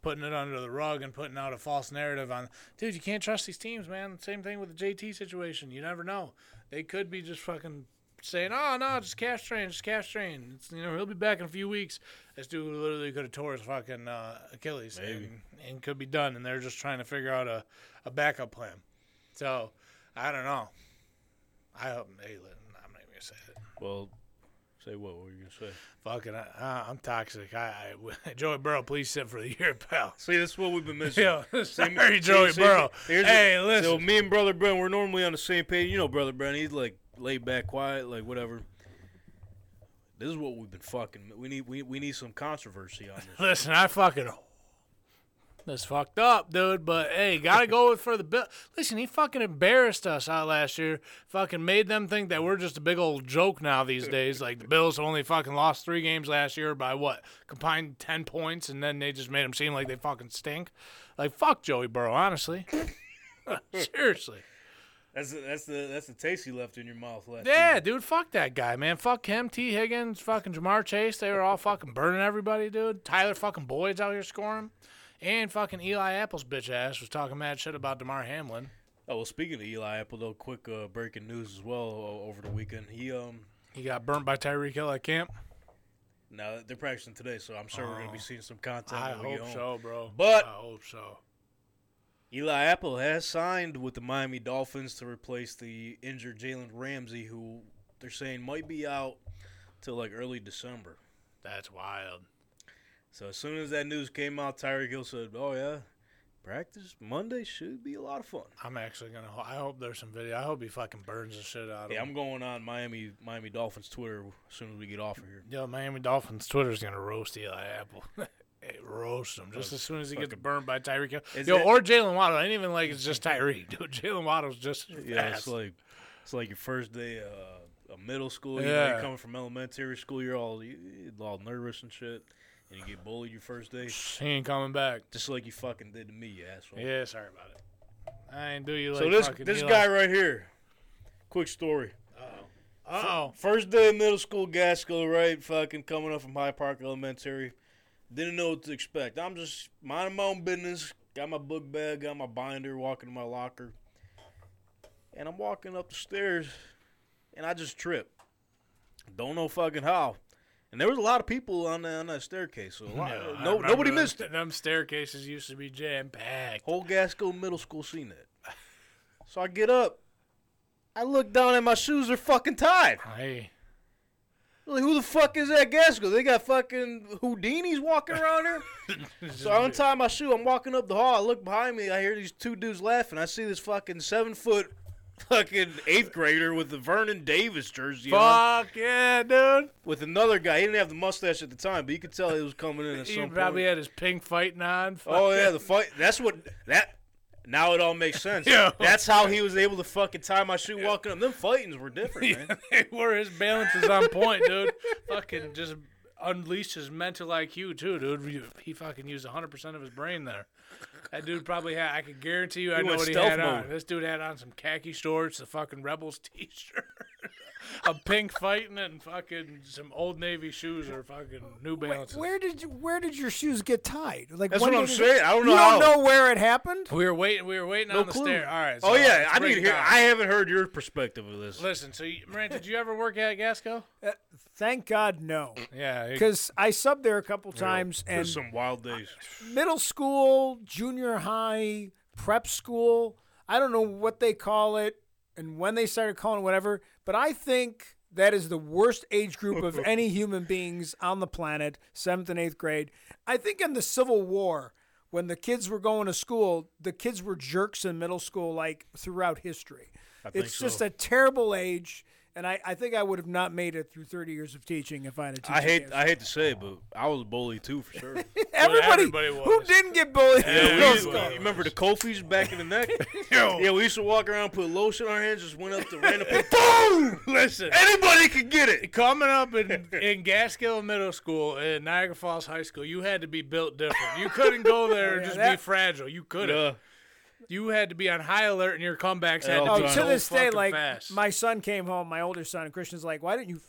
putting it under the rug and putting out a false narrative on. Dude, you can't trust these teams, man. Same thing with the JT situation. You never know. They could be just fucking saying, "Oh no, just cash train, just cash train." It's, you know, he'll be back in a few weeks. This dude literally could have tore his fucking uh, Achilles and, and could be done, and they're just trying to figure out a, a backup plan. So, I don't know. I hope they. I'm not even gonna say it. well, say what? What were you gonna say? Fucking, I, I'm toxic. I, I Joey Burrow, please sit for the year, pal. See, this is what we've been missing. Yo, See, sorry, see- Joey see, Burrow. the- Hey, So listen. me and brother Brent, we're normally on the same page. You know, brother Brent, he's like laid back, quiet, like whatever. This is what we've been fucking. We need we, we need some controversy on this. Listen, I fucking. That's fucked up, dude. But hey, gotta go with for the bill. Listen, he fucking embarrassed us out last year. Fucking made them think that we're just a big old joke now these days. Like the Bills only fucking lost three games last year by what combined ten points, and then they just made them seem like they fucking stink. Like fuck Joey Burrow, honestly. Seriously. That's the, that's the that's the taste he left in your mouth last. Yeah, season. dude, fuck that guy, man. Fuck him, Tee Higgins, fucking Ja'Marr Chase. They were all fucking burning everybody, dude. Tyler fucking Boyd's out here scoring. And fucking Eli Apple's bitch ass was talking mad shit about Damar Hamlin. Oh well, speaking of Eli Apple, though, quick uh, breaking news as well o- over the weekend. He um He got burnt by Tyreek Hill at camp. now they're practicing today, so I'm sure we're gonna be seeing some content. I when we get hope so, bro. But- I hope so. Eli Apple has signed with the Miami Dolphins to replace the injured Jalen Ramsey, who they're saying might be out till like early December. That's wild. So as soon as that news came out, Tyreek Hill said, "Oh yeah, practice Monday should be a lot of fun." I'm actually gonna. I hope there's some video. I hope he fucking burns the shit out of Yeah, him. I'm going on Miami Miami Dolphins Twitter as soon as we get off of here. Yo, Miami Dolphins Twitter's gonna roast Eli Apple. hey, roast him just as soon as he gets burned by Tyreek Hill. Is Yo, it- or Jaylen Waddle. I ain't even like it's just Tyreek, dude. Jaylen Waddle's just Yeah, fast. it's like it's like your first day uh, of middle school. You know, Yeah. you're coming from elementary school. You're all you're all nervous and shit, and you get bullied your first day, he ain't coming back. just like you fucking did to me, you asshole. Yeah, sorry about it. I ain't do you like that. so this fucking this Eli. guy right here, quick story. Oh, First day of middle school, Gaskill, right? Fucking coming up from Hyde Park Elementary. Didn't know what to expect. I'm just minding my own business. Got my book bag, got my binder, walking to my locker. And I'm walking up the stairs, and I just trip. Don't know fucking how. And there was a lot of people on that, on that staircase. So a lot, I no, nobody missed it. Them staircases used to be jam packed. Whole Gaskill Middle School seen it. So I get up. I look down and my shoes. They're fucking tied. Hey, Like, who the fuck is that Gasco? They got fucking Houdinis walking around here. so I untie my shoe. I'm walking up the hall. I look behind me. I hear these two dudes laughing. I see this fucking seven foot fucking eighth grader with the Vernon Davis jersey on, fuck yeah, dude. with another guy. He didn't have the mustache at the time, but you could tell he was coming in at He some probably point. had his pink fighting on. Oh yeah, the fight. That's what that. Now it all makes sense. Yeah. That's how he was able to fucking tie my shoe walking up. Them fightings were different, man. where his balance is on point, dude. fucking just unleashed his mental IQ too, dude. He, fucking used 100 percent of his brain there. That dude probably had. I can guarantee you, I know what he had on. This dude had on some khaki shorts, a fucking Rebels T-shirt, a pink fighting, and fucking some Old Navy shoes or fucking New Balances. Where did you, where did your shoes get tied? Like That's what I'm did it- saying. I don't know You don't know where it happened. we were waiting. We were waiting No on the stair. All right. oh yeah, I need to hear. I haven't heard your perspective of this. Listen, so you, Miranda, did you ever work at Gasco? Uh, thank God, no, Yeah, because I subbed there a couple times, and There's some wild days. middle school, junior high, prep school. I don't know what they call it and when they started calling whatever, but I think that is the worst age group of any human beings on the planet, seventh and eighth grade. I think in the Civil War, when the kids were going to school, the kids were jerks in middle school, like throughout history. It's just a terrible age. And I, I think I would have not made it through 30 years of teaching if I had a I hate. I hate to say it, but I was a bully too, for sure. everybody, everybody who didn't get bullied in Yeah, we middle used- school. you remember the Kofi's back in the neck? Yo. Yeah, we used to walk around, put lotion on our hands, just went up to random people. Boom! listen. Anybody could get it. Coming up in, in Gaskill Middle School and Niagara Falls High School, you had to be built different. You couldn't go there and Yeah, just be fragile. You couldn't. Yeah. You had to be on high alert, and your comebacks had Oh, to Oh, be time. to so this day, like fast. my son came home, my older son, and Christian's like, "Why didn't you,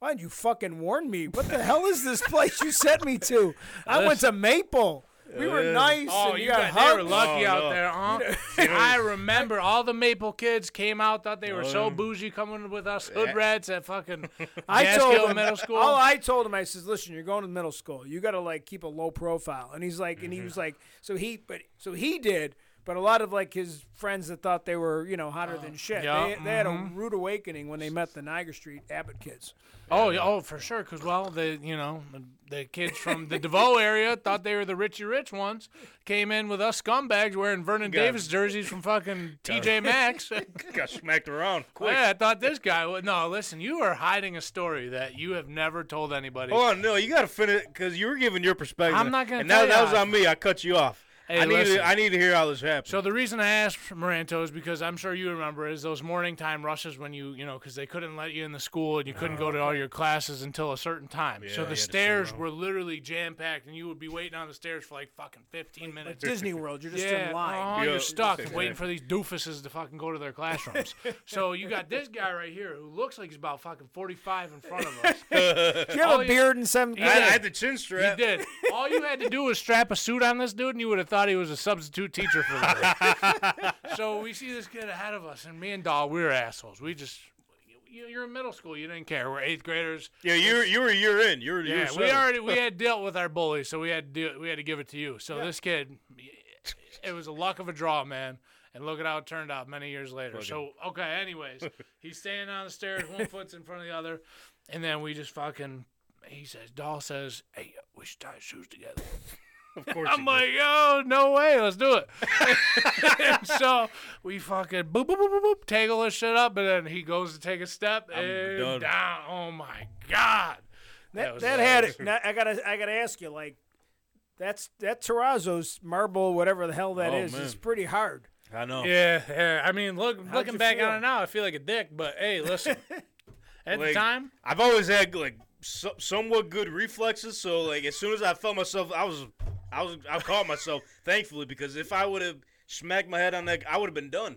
why didn't you fucking warn me? What the hell is this place you sent me to? I went to Maple. We were nice, Oh, and you you got got, they were lucky Oh, out no. there, huh? I remember all the Maple kids came out, thought they were Oh, so bougie coming with us hood rats at fucking I told him, Middle School. all I told him, I says, "Listen, you're going to middle school. You got to like keep a low profile." And he's like, and Mm-hmm. he was like, so he, but so he did. But a lot of like his friends that thought they were, you know, hotter than shit, yeah, they, they had a mhm. rude awakening when they met the Niagara Street Abbott kids. Oh, yeah, oh, for sure. Because well, the you know the, the kids from the DeVeaux area thought they were the Richie Rich ones. Came in with us scumbags wearing Vernon Got- Davis jerseys from fucking TJ Maxx. Got smacked around quick. yeah, I thought this guy. would No, listen, you are hiding a story that you have never told anybody. Oh no, you got to finish because you were giving your perspective. I'm not gonna And tell that, that was on me. I cut you off. Hey, I need listen. to, I need to hear how this happened. So the reason I asked Moranto is because I'm sure you remember is those morning time rushes when you you know because they couldn't let you in the school and you couldn't go to all oh. your classes until a certain time. Yeah, so the had to sit stairs were literally jam packed and you would be waiting on the stairs for like fucking 15 minutes. Disney World, you're just yeah, in line. oh, Yeah, you're stuck exactly. waiting for these doofuses to fucking go to their classrooms. so you got this guy right here who looks like he's about fucking 45 in front of us. Do you have Oh, a beard and seventh He I. I had the chin He strap. did. All you had to do was strap a suit on this dude, and you would have thought he was a substitute teacher for the day. so we see this kid ahead of us, and me and Doll, we were assholes. We just, you- you're in middle school, you didn't care. We're eighth graders. Yeah, you were you were a year in. You were you were Yeah, we already we had dealt with our bully, so we had to do, we had to give it to you. So this kid, it was a luck of a draw, man. And look at how it turned out many years later. So okay, anyways, he's standing on the stairs, one foot's in front of the other, and then we just fucking. He says, Doll says, "Hey, we should tie shoes together." Of course I'm like, yo, no way, let's do it. and so we fucking boop, boop, boop, boop, boop, tangle this shit up, and then he goes to take a step I'm and done. down. Oh my god, That, was that had it. Now, I gotta I gotta ask you, like, that's that Terrazzo's marble, whatever the hell that Oh, is, is pretty hard. I know. Yeah, yeah. I mean, look, looking back feel? on it now, I feel like a dick. But hey, listen. At the time, I've always had like so, somewhat good reflexes. So like as soon as I felt myself, I was I was I caught myself. Thankfully, because if I would have smacked my head on that, I would have been done.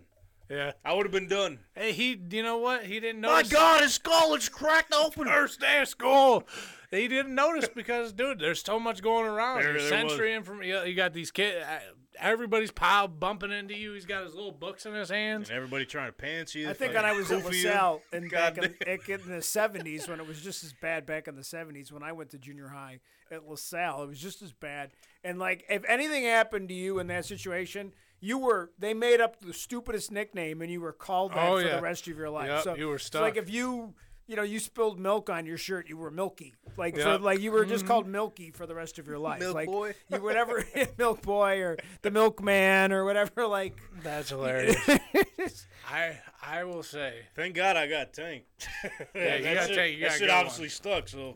yeah. I would have been done. Hey, he. You know what? He didn't notice My. God, his skull is cracked open. First day of school. He didn't notice because, dude, there's so much going around. There- There's there was. sensory information. You, you got these kids. Uh, everybody's pile bumping into you. He's got his little books in his hands. And everybody trying to pants you. I think when I was at. LaSalle and back in, back in the '70s, when it was just as bad back in the '70s, when I went to junior high at LaSalle, it was just as bad. And like, if anything happened to you in that situation, you were they made up the stupidest nickname, and you were called that Oh, for yeah. the rest of your life. Yep, so you were it's like if you. You know, you spilled milk on your shirt. You were Milky, like Yep. Mm-hmm. like you were just called Milky for the rest of your life. Milk like boy. you whatever Milk Boy or the Milkman or whatever. Like That's hilarious. I I will say Thank God I got Tank. Yeah, you that gotta shit, you that gotta shit obviously one. stuck. So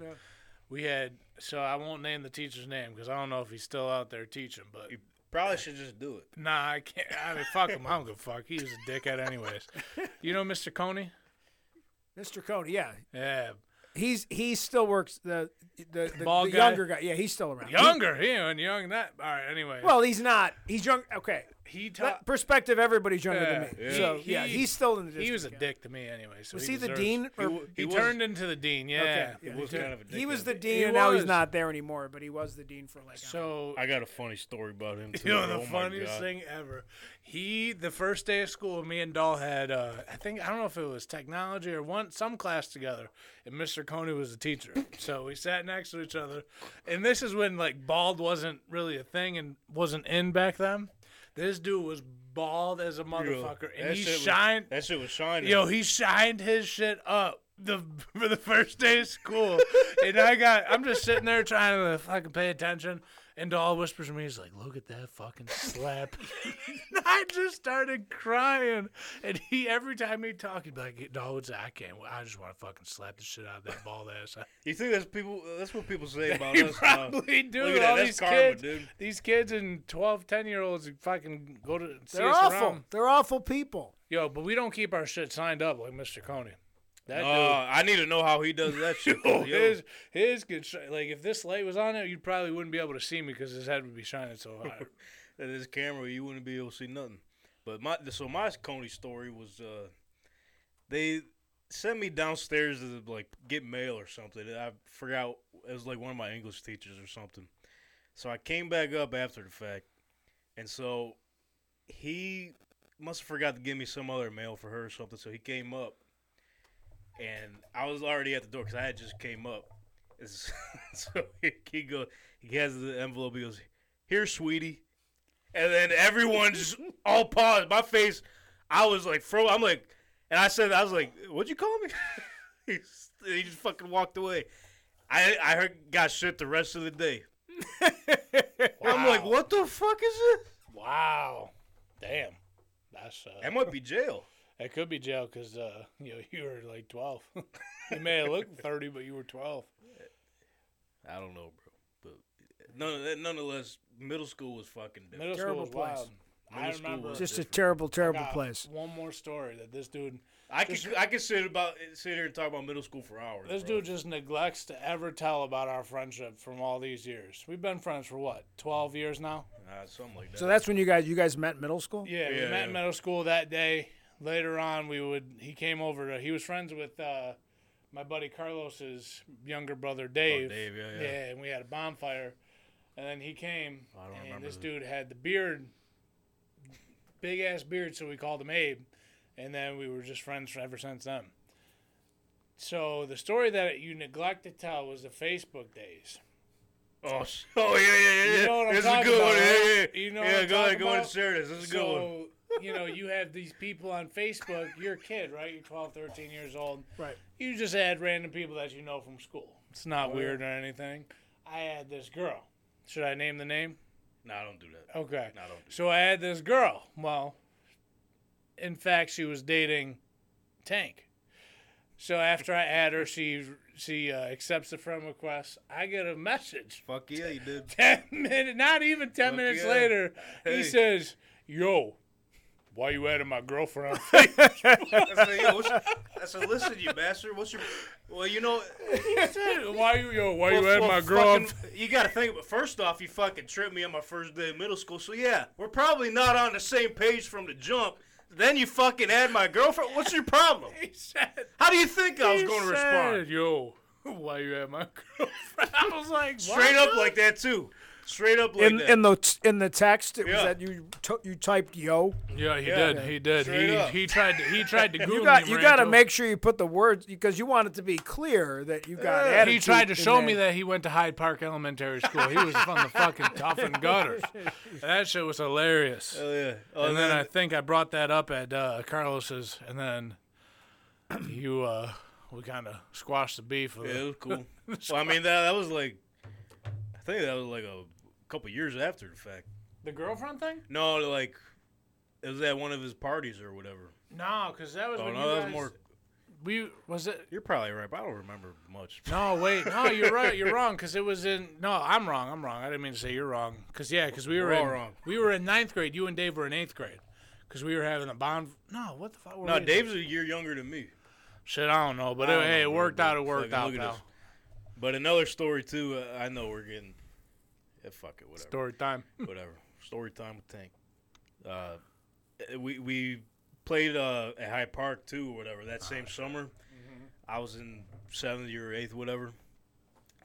we had. So I won't name the teacher's name because I don't know if he's still out there teaching. But you probably should just do it. nah, I can't. I mean, fuck him. I don't give a fuck. He was a dickhead, anyways. You know, Mr. Coney. Mr. Coney, yeah, Yeah, He's he still works the the, the, Bald the guy? younger guy. Yeah, he's still around. Younger. He ain't young than that. All right. Anyway. well, he's not. He's young. Okay, he that perspective. Everybody's younger Yeah, than me. yeah. So He- yeah, he's still in the. He was a district, yeah. dick to me anyway. So Was he he the deserves- dean? He, Or, wa- He, was, turned into the dean. Yeah. okay, yeah, He was he, kind of a dick. he was the dean, He and now he's not there anymore. But he was the dean for like. So I got a funny story about him too. You know the oh funniest thing ever. He the first day of school, me and Doll had uh, I think I don't know if it was technology or one some class together, and Mr. Coney was the teacher. So we sat next to each other, and this is when like bald wasn't really a thing and wasn't in back then. This dude was bald as a motherfucker, and That he shit was- shined. That shit was shining. Yo, he shined his shit up the for the first day of school, and I got I'm just sitting there trying to fucking pay attention, and Doll whispers to me, he's like, "Look at that fucking slap." I just started crying, and he every time he talked, he'd be like, "Doll, would say, I can't. I just want to fucking slap the shit out of that bald ass." You think that's people? That's what people say about He us. now. probably do. Look at All that's these karma, kids, dude. these kids and 12, 10 year olds fucking go to They're us awful. around. They're awful people. Yo, but we don't keep our shit signed up like Mr. Coney. That Uh, dude. I need to know how he does that shit. yo, his his could sh- like if this light was on it, you probably wouldn't be able to see me because his head would be shining so hard. at his camera, you wouldn't be able to see nothing. But my so my Coney story was uh, they sent me downstairs to like get mail or something. I forgot it was like one of my English teachers or something. So I came back up after the fact, and so he must have forgot to give me some other mail for her or something. So he came up, and I was already at the door because I had just came up. It's- so he, goes, he has the envelope. He goes, "Here, sweetie," and then everyone just all paused. My face, I was like, fro. I'm like, and I said, I was like, "What'd you call me?" He's- he just fucking walked away. I I heard got shit the rest of the day. I'm like, what the fuck is this? Wow, damn, that's uh, That might be jail. That could be jail because uh, you know you were like twelve. you may have looked thirty, but you were twelve. I don't know, bro. But none, nonetheless, middle school was fucking different. Middle Terrible school was place. wild. I Middle school remember was Just a different. terrible, terrible got place. One more story that this dude, I could I could sit about sit here and talk about middle school for hours. this bro. dude just neglects to ever tell about our friendship from all these years. We've been friends for what, twelve years now? Uh, something like that. So that's when you guys you guys met middle school. Yeah, we Yeah, met in yeah. middle school that day. Later on, we would he came over to he was friends with uh, my buddy Carlos's younger brother Dave. Oh, Dave, yeah, yeah. Yeah, and we had a bonfire, and then he came, I don't and remember this dude had the beard, big ass beard, so we called him Abe, and then we were just friends ever since then. So the story that you neglect to tell was the Facebook days. Oh, oh yeah, yeah, yeah. You yeah. know what I'm this is a good about, one. right? Yeah, yeah. You know yeah, what I'm go ahead, go ahead and share this. This is a good one. So, you know, you have these people on Facebook. You're a kid, right? You're 12, 13 years old. Right. You just add random people that you know from school. It's not Oh, weird or anything. I had this girl. Should I name the name? No, I don't do that. Okay. No, I don't do So I had this girl. Well, in fact, she was dating Tank. So after I add her, she she uh, accepts the friend request. I get a message. Fuck yeah, you did. Ten minutes, not even ten Fuck minutes yeah. later, Hey. he says, "Yo, why you adding my girlfriend?" I said, yo, what's, I said, listen, you bastard. What's your? Well, you know. why you yo? Why you adding well, my girl? fucking- You got to think. But first off, you fucking tripped me on my first day of middle school. So yeah, we're probably not on the same page from the jump. Then you fucking add my girlfriend. What's your problem? He said, How do you think I was going to respond? Yo, why you adding my girlfriend? I was like, Straight up like that too. Straight up like In that. in the in the text, it was that you t- you typed yo. Yeah, he Yeah. did. He did. Straight He up. he tried to he tried to Google You got me, you got to to- make sure you put the words because you want it to be clear that you got. Yeah. He attitude tried to in show me that he went to Hyde Park Elementary School. He was from the fucking tough and gutters. That shit was hilarious. Oh yeah. Oh, and then I think I brought that up at uh, Carlos's, and then you uh, we kind of squashed the beef. With yeah, it it. was cool. well, I mean that that was like, I think that was like a couple years after the fact. The girlfriend thing? No, like, it was at one of his parties or whatever. No, because that was Oh when no, you that guys, was more. We was it? You're probably right, but I don't remember much. No, wait, no, you're right. You're wrong because it was in. No, I'm wrong. I'm wrong. I didn't mean to say you're wrong. Because yeah, because we were We're all in, wrong. We were in ninth grade. You and Dave were in eighth grade. Because we were having a bond. No, what the fuck? Were No, we? Dave's a year younger than me. Shit, I don't know, but I it, don't hey, know, it worked out. It worked fucking out, pal. But another story too. Uh, I know we're getting. Yeah, fuck it, whatever. Story time. whatever. Story time with Tank. Uh, we we played uh, at Hyde Park too, or whatever. That same summer, I was in seventh or eighth, whatever.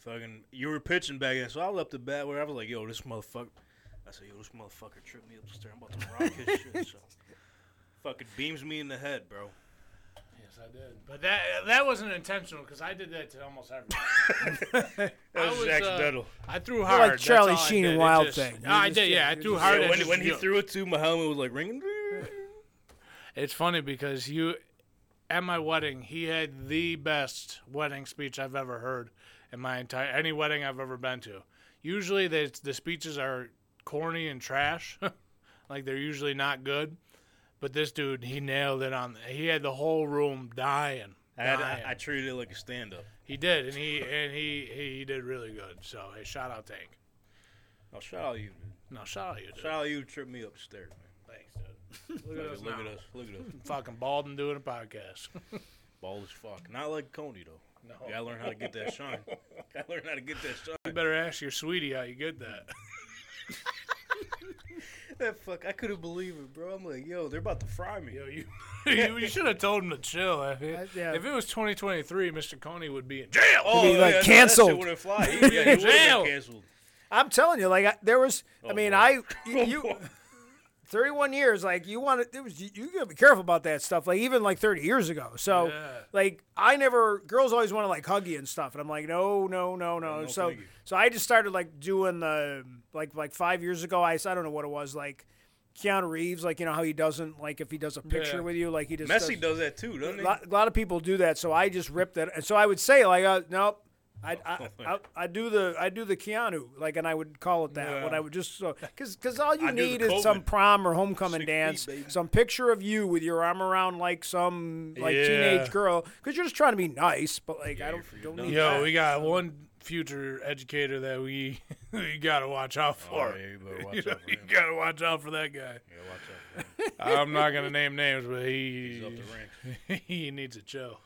Fucking, you were pitching back then, so I was up to bat where I was like, "Yo, this motherfucker." I said, "Yo, this motherfucker tripped me up the stairs. I'm about to rock his shit." So, fucking beams me in the head, bro. Yes, I did. But that that wasn't intentional because I did that to almost everyone. That I was, was, uh, accidental. I threw You're hard. like Charlie all Sheen in did. It Wild just- Thing. You I did, yeah. yeah, I threw hard. Yeah, when when he threw it to my helmet was like ringing. It's funny because you, at my wedding, he had the best wedding speech I've ever heard in my entire any wedding I've ever been to. Usually, the the speeches are corny and trash, like they're usually not good. But this dude, he nailed it on. He had the whole room dying. I, had, dying. I, I treated it like a stand-up. he did, and he and he he did really good. So hey, shout out Tank. Oh, shout out you. No, shout out you, dude. Shout out you. Tripped me upstairs, man. Thanks, dude. Look at us Look now. at us. Look at us. Fucking bald and doing a podcast. Bald as fuck. Not like Coney though. No. You gotta learn how to get that shine. gotta learn how to get that shine. You better ask your sweetie how you get that. That fuck, I couldn't believe it, bro. I'm like, yo, they're about to fry me. Yo, you, you, you should have told him to chill. If it, Uh, yeah. if it was 2023, Mr. Coney would be in jail. Oh, be, like, yeah, no, canceled. That shit wouldn't fly. He, yeah, he would Jail. have been canceled. I'm telling you, like I, there was. I Oh, mean, boy. I you, you 31 years. Like you want to, it was you, you gotta be careful about that stuff. Like even like 30 years ago. So Yeah. like I never. Girls always want to like hug you and stuff, and I'm like, no, no, no, no. no, so so I just started like doing the like like five years ago. I I don't know what it was like. Keanu Reeves, like you know how he doesn't like if he does a picture Yeah. with you, like he just Messi does, does that too, doesn't a he? lot, a lot of people do that, so I just ripped it. And so I would say like, uh, nope, I, I, Oh, I, I do the I do the Keanu like, and I would call it that. When I would just uh, so because because all you I need is some prom or homecoming Six dance, baby. some picture of you with your arm around like some like Yeah. teenage girl, because you're just trying to be nice. But like I don't you're don't need Yo, that. we got one future educator that we we gotta watch out Oh, for. yeah, you better you, know, out for you gotta watch out for that guy. Yeah, watch out for him. I'm not gonna name names, but he He's up the ranks. he needs a show.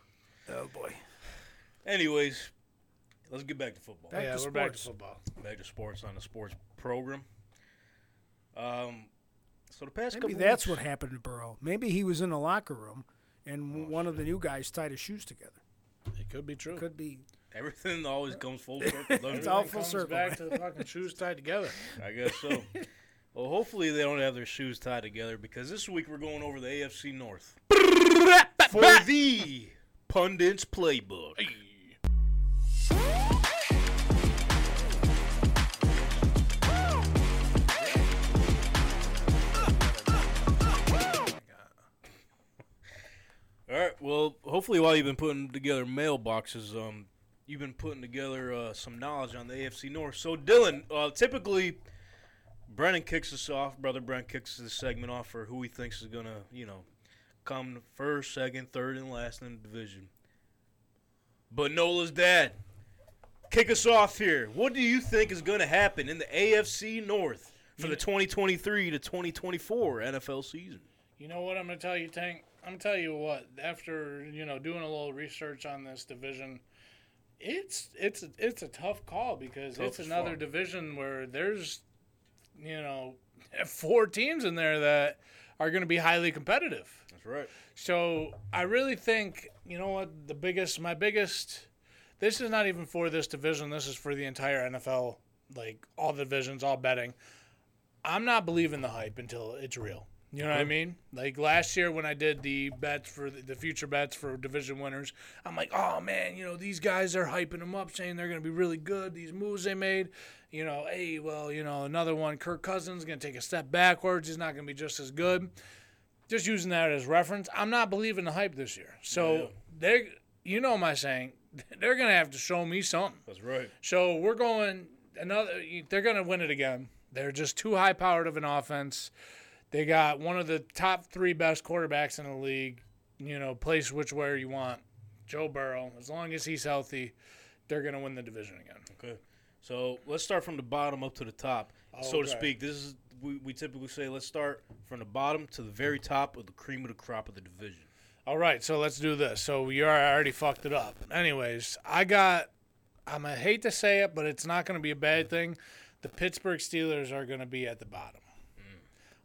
Oh boy. Anyways, let's get back to football. Back yeah, to we're back to sports. football. Back to sports on the sports program. Um, so the past Maybe couple that's weeks, what happened to Burrow. Maybe he was in the locker room and one of the new guys tied his shoes together. It could be true. Could be. everything always comes full circle. doesn't It's all full comes circle, Back to the fucking shoes tied together. I guess so. well, hopefully they don't have their shoes tied together because this week we're going over the AFC North for the pundits playbook. Hopefully, while you've been putting together mailboxes, um, you've been putting together uh, some knowledge on the AFC North. So, Dylan, uh, typically, Brennan kicks us off. Brother Brent kicks this segment off for who he thinks is gonna, you know, come first, second, third, and last in the division. But Nola's dad, kick us off here. What do you think is gonna happen in the AFC North for the 2023 to 2024 NFL season? You know what I'm gonna tell you, Tank? I'm tell you what. After you know doing a little research on this division, it's it's it's a tough call because Tough it's another fuck. division where there's you know four teams in there that are gonna be highly competitive. That's right. So I really think you know what the biggest my biggest this is not even for this division. This is for the entire NFL, like all the divisions, all betting. I'm not believing the hype until it's real. You know what I uh-huh. mean? Like last year when I did the bets for the, the future bets for division winners, I'm like, oh man, you know these guys are hyping them up, saying they're going to be really good. These moves they made, you know, hey, well, you know, another one, Kirk Cousins going to take a step backwards. He's not going to be just as good. Just using that as reference, I'm not believing the hype this year. So Yeah. they're, you know, my saying, they're going to have to show me something. That's right. So we're going another. They're going to win it again. They're just too high powered of an offense. They got one of the top three best quarterbacks in the league. You know, place which way you want. Joe Burrow. As long as he's healthy, they're going to win the division again. Okay. So let's start from the bottom up to the top, so to speak. This is we, we typically say let's start from the bottom to the very top of the cream of the crop of the division. All right, so let's do this. So you already fucked it up. Anyways, I got. I'm gonna hate to say it, but it's not gonna be a bad thing. The Pittsburgh Steelers are gonna be at the bottom.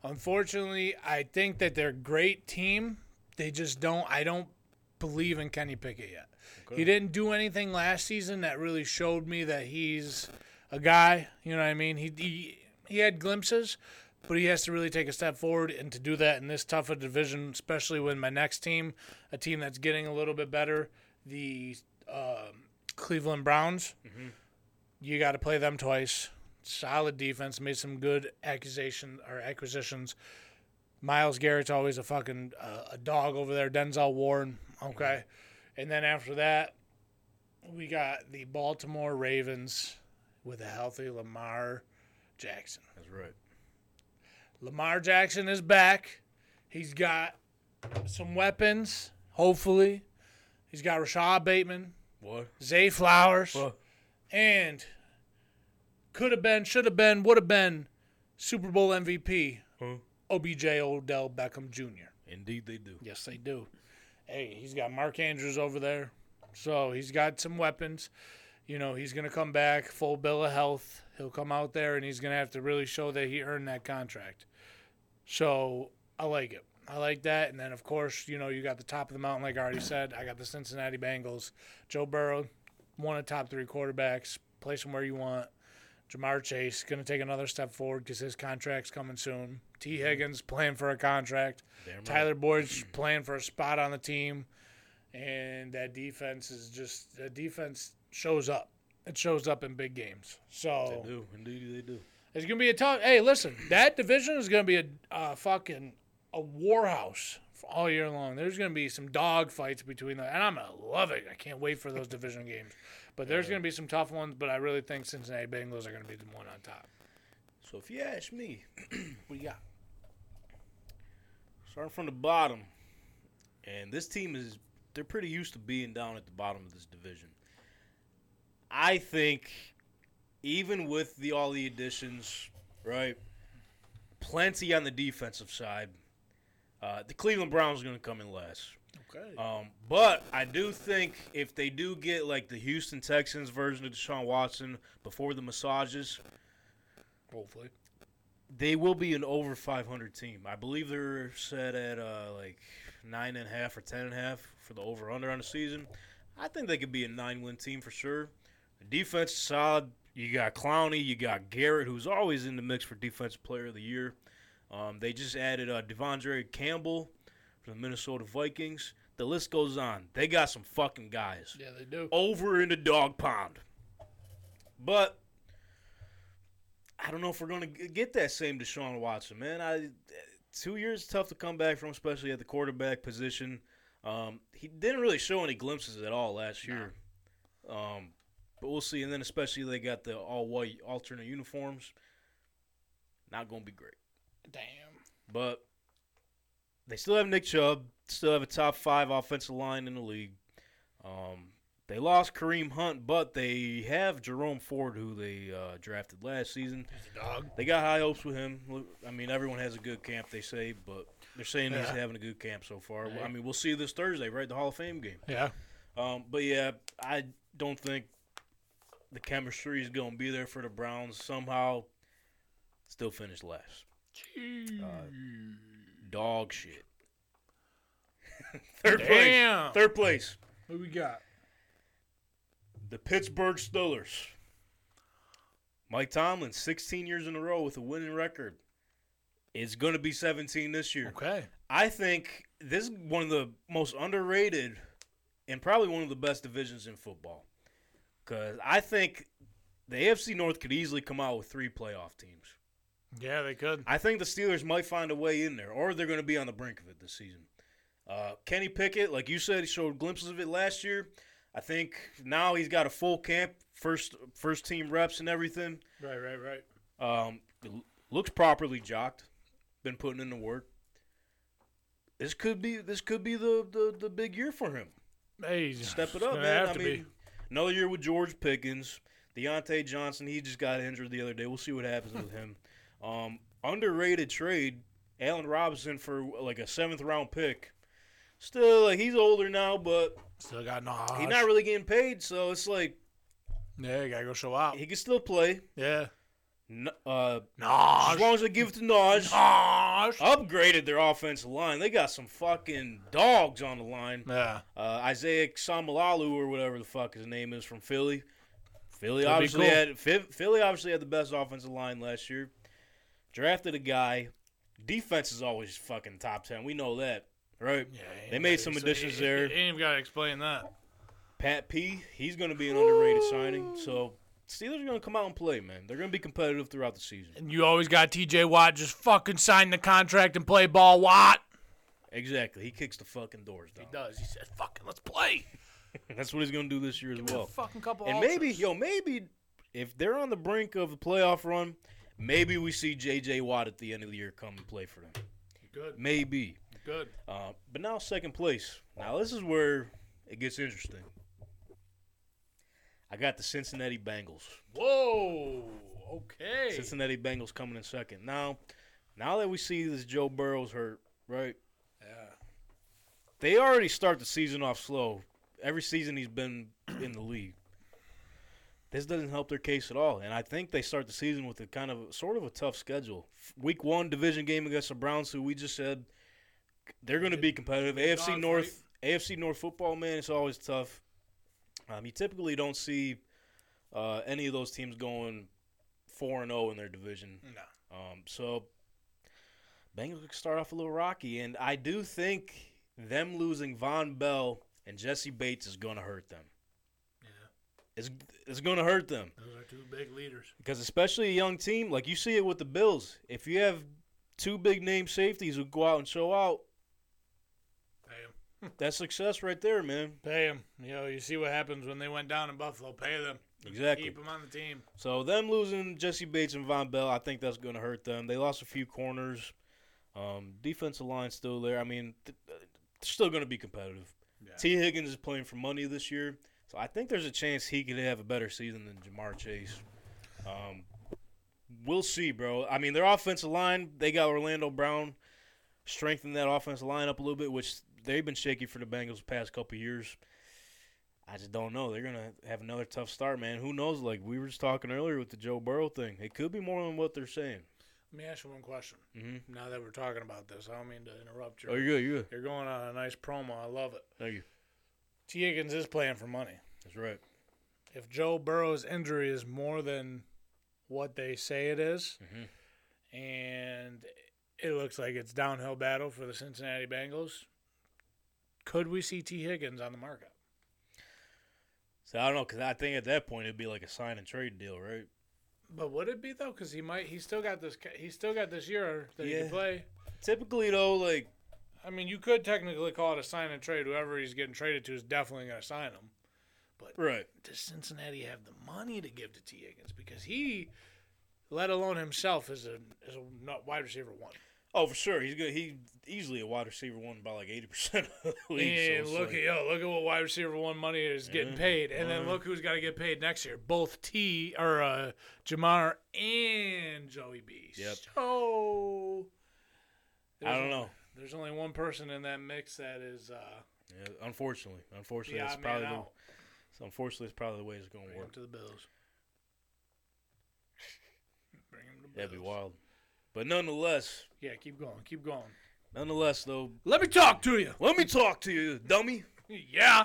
Unfortunately, I think that they're a great team. They just don't. I don't believe in Kenny Pickett yet. He didn't do anything last season that really showed me that he's a guy. You know what I mean? He he, he had glimpses, but he has to really take a step forward. And to do that in this tough a division, especially with my next team, a team that's getting a little bit better, the um Cleveland Browns, you got to play them twice. Solid defense, made some good accusation or acquisitions. Myles Garrett's always a fucking uh, a dog over there. Denzel Warren, okay. And then after that, we got the Baltimore Ravens with a healthy Lamar Jackson. That's right. Lamar Jackson is back. He's got some weapons, hopefully. He's got Rashod Bateman, What? Zay Flowers, What? and could have been, should have been, would have been Super Bowl MVP, Huh? OBJ Odell Beckham Jr. Indeed, they do. Yes, they do. Hey, he's got Mark Andrews over there. So he's got some weapons. You know, he's going to come back full bill of health. He'll come out there and he's going to have to really show that he earned that contract. So I like it. I like that. And then, of course, you know, you got the top of the mountain, like I already said. I got the Cincinnati Bengals. Joe Burrow, one of the top three quarterbacks. Place him where you want. Ja'Marr Chase is going to take another step forward because his contract's coming soon. Tee Higgins playing for a contract. Damn right. Tyler Boyd's playing for a spot on the team, and that defense is just the defense shows up. It shows up in big games. So They do. Indeed, they do. it's gonna be a tough. Hey, listen, that division is gonna be a uh, fucking a warhouse all year long. There's gonna be some dog fights between them, and I'm gonna love it. I can't wait for those division games. But there's gonna be some tough ones. But I really think Cincinnati Bengals are gonna be the one on top. So if you ask me, What do you got? starting from the bottom, and this team is they're pretty used to being down at the bottom of this division. I think even with the all the additions, right? Plenty on the defensive side. Uh, the Cleveland Browns are going to come in last. Okay. Um, but I do think if they do get like the Houston Texans version of Deshaun Watson before the massages, Hopefully. they will be an over 500 team. I believe they're set at uh, like nine and a half or ten and a half for the over under on the season. I think they could be a nine win team for sure. The defense solid. You got Clowney, you got Garrett, who's always in the mix for defensive player of the year. Um, they just added uh, Devondre Campbell the Minnesota Vikings. The list goes on. They got some fucking guys Yeah, they do. over in the dog pound. But I don't know if we're going to get that same Deshaun Watson, man. I two years tough to come back from, especially at the quarterback position. Um, he didn't really show any glimpses at all last year. Um, but we'll see. And then especially they got the all white alternate uniforms. Not going to be great. Damn. But they still have Nick Chubb, still have a top five offensive line in the league. Um, they lost Kareem Hunt, but they have Jerome Ford, who they uh, drafted last season. He's a dog. They got high hopes with him. I mean, everyone has a good camp, they say, but they're saying he's having a good camp so far. Hey. I mean, we'll see this Thursday, right? The Hall of Fame game. Yeah. Um, but yeah, I don't think the chemistry is going to be there for the Browns. Somehow, still finish last. Dog shit. Third place. Third place. Who we got? The Pittsburgh Steelers. Mike Tomlin, 16 years in a row with a winning record. It's going to be 17 this year. Okay. I think this is one of the most underrated and probably one of the best divisions in football. Because I think the AFC North could easily come out with three playoff teams. Yeah, they could. I think the Steelers might find a way in there, or they're going to be on the brink of it this season. Uh, Kenny Pickett, like you said, he showed glimpses of it last year. I think now he's got a full camp, first first team reps and everything. Right, right, right. Um, looks properly jocked. Been putting in the work. This could be this could be the the, the big year for him. Hey, Step it up, man. I mean, another year with George Pickens, Diontae Johnson. He just got injured the other day. We'll see what happens with him. Um, underrated trade, Allen Robinson for like a seventh round pick. Still, like he's older now, but. Still got no. he's not really getting paid, so it's like Yeah, you gotta go show out. he can still play. Yeah. N- Uh, Nah. as long as they give it to Naj. Gosh. upgraded their offensive line. They got some fucking dogs on the line. Yeah. Uh, Isaiah Samalalu or whatever the fuck his name is from Philly. Philly be obviously cool. had Philly obviously had the best offensive line last year. Drafted a guy. Defense is always fucking top ten. We know that, right? Yeah. They made some additions there. You ain't even gotta explain that. Pat P. He's going to be an underrated signing. So Steelers are going to come out and play, man. They're going to be competitive throughout the season. And you always got T.J. Watt just fucking sign the contract and play ball. Watt. Exactly. He kicks the fucking doors down. He does. He said, "Fucking let's play." That's what he's going to do this year as Give me a well. fucking couple. And maybe, yo, maybe if they're on the brink of a playoff run, maybe we see J.J. Watt at the end of the year come and play for them. good, Maybe. good. Uh, but now second place. Now this is where it gets interesting. I got the Cincinnati Bengals. Whoa. Okay. Cincinnati Bengals coming in second. Now, now that we see this Joe Burrow's hurt, right? Yeah. They already start the season off slow. Every season he's been in the league. This doesn't help their case at all, and I think they start the season with a kind of sort of a tough schedule. Week one division game against the Browns, who we just said they're going to be competitive. AFC North, AFC North football, man, it's always tough. Um, you typically don't see uh, any of those teams going four and zero in their division. No. Um, so Bengals could start off a little rocky, and I do think them losing Vonn Bell and Jessie Bates is going to hurt them. It's it's going to hurt them Those are two big leaders. because especially a young team like you see it with the Bills. If you have two big name safeties who go out and show out, Pay them. that's success right there, man. Pay them. You know, you see what happens when they went down in Buffalo. Pay them. Exactly. Keep them on the team. So them losing Jessie Bates and Vonn Bell, I think that's going to hurt them. They lost a few corners. Um, defensive line still there. I mean, th- they're still going to be competitive. Yeah. Tee Higgins is playing for money this year. So I think there's a chance he could have a better season than Ja'Marr Chase. Um, we'll see, bro. I mean, their offensive line, they got Orlando Brown strengthened that offensive line up a little bit, which they've been shaky for the Bengals the past couple years. I just don't know. They're gonna have another tough start, man. Who knows? Like we were just talking earlier with the Joe Burrow thing, it could be more than what they're saying. Let me ask you one question. Mm-hmm. Now that we're talking about this, I don't mean to interrupt you. Oh, you're good. You're good. You're going on a nice promo. I love it. Thank you. Tee Higgins is playing for money. That's right. If Joe Burrow's injury is more than what they say it is, Mhm. and it looks like it's downhill battle for the Cincinnati Bengals, could we see Tee Higgins on the market? So I don't know, cause I think at that point it'd be like a sign and trade deal, right? But would it be though? Because he might. He still got this. ca- He still got this year that he Yeah. can play. Typically, though, like I mean, you could technically call it a sign and trade. Whoever he's getting traded to is definitely going to sign him. But right, Does Cincinnati have the money to give to Tee Higgins? Because he, let alone himself, is a is a wide receiver one. oh for sure, he's good. He easily a wide receiver one by like eighty percent of the league. so and it's look like- at yo, look at what wide receiver one money is getting Yeah. paid, and then look who's got to get paid next year. Both T or uh, Ja'Marr and Joey B. Yep. So I don't know. There's only one person in that mix that is uh, Yeah, unfortunately, unfortunately, that's probably the, so unfortunately it's probably the way it's going to work. to the Bills. Bring him to the That'd be wild. But nonetheless, Yeah, keep going, keep going. nonetheless though, Let me talk to you. let me talk to you, dummy. Yeah.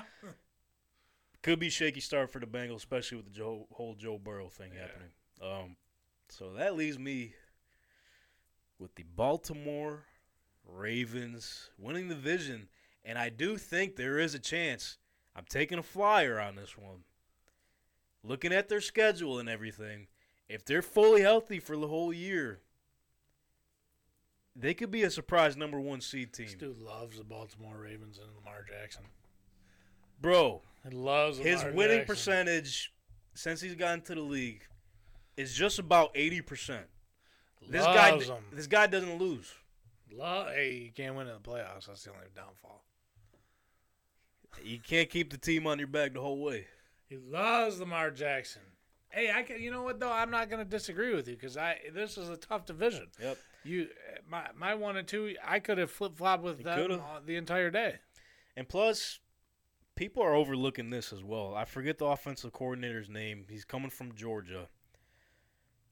Could be shaky start for the Bengals, especially with the Joe, whole Joe Burrow thing Yeah. happening. Um, so that leaves me with the Baltimore Ravens winning the division, and I do think there is a chance. I'm taking a flyer on this one. Looking at their schedule and everything, if they're fully healthy for the whole year, they could be a surprise number one seed This team. dude loves the Baltimore Ravens and Lamar Jackson. Bro, He loves his Lamar winning Jackson. percentage since he's gotten to the league is just about eighty percent. This Loves guy, him. this guy doesn't lose. Lo- hey, you can't win in the playoffs. That's the only downfall. You can't keep the team on your back the whole way. He loves Lamar Jackson. Hey, I can, you know what though? I'm not going to disagree with you because I this is a tough division. Yep. You my my one and two, I could have flip flopped with them the entire day. And plus, people are overlooking this as well. I forget the offensive coordinator's name. He's coming from Georgia.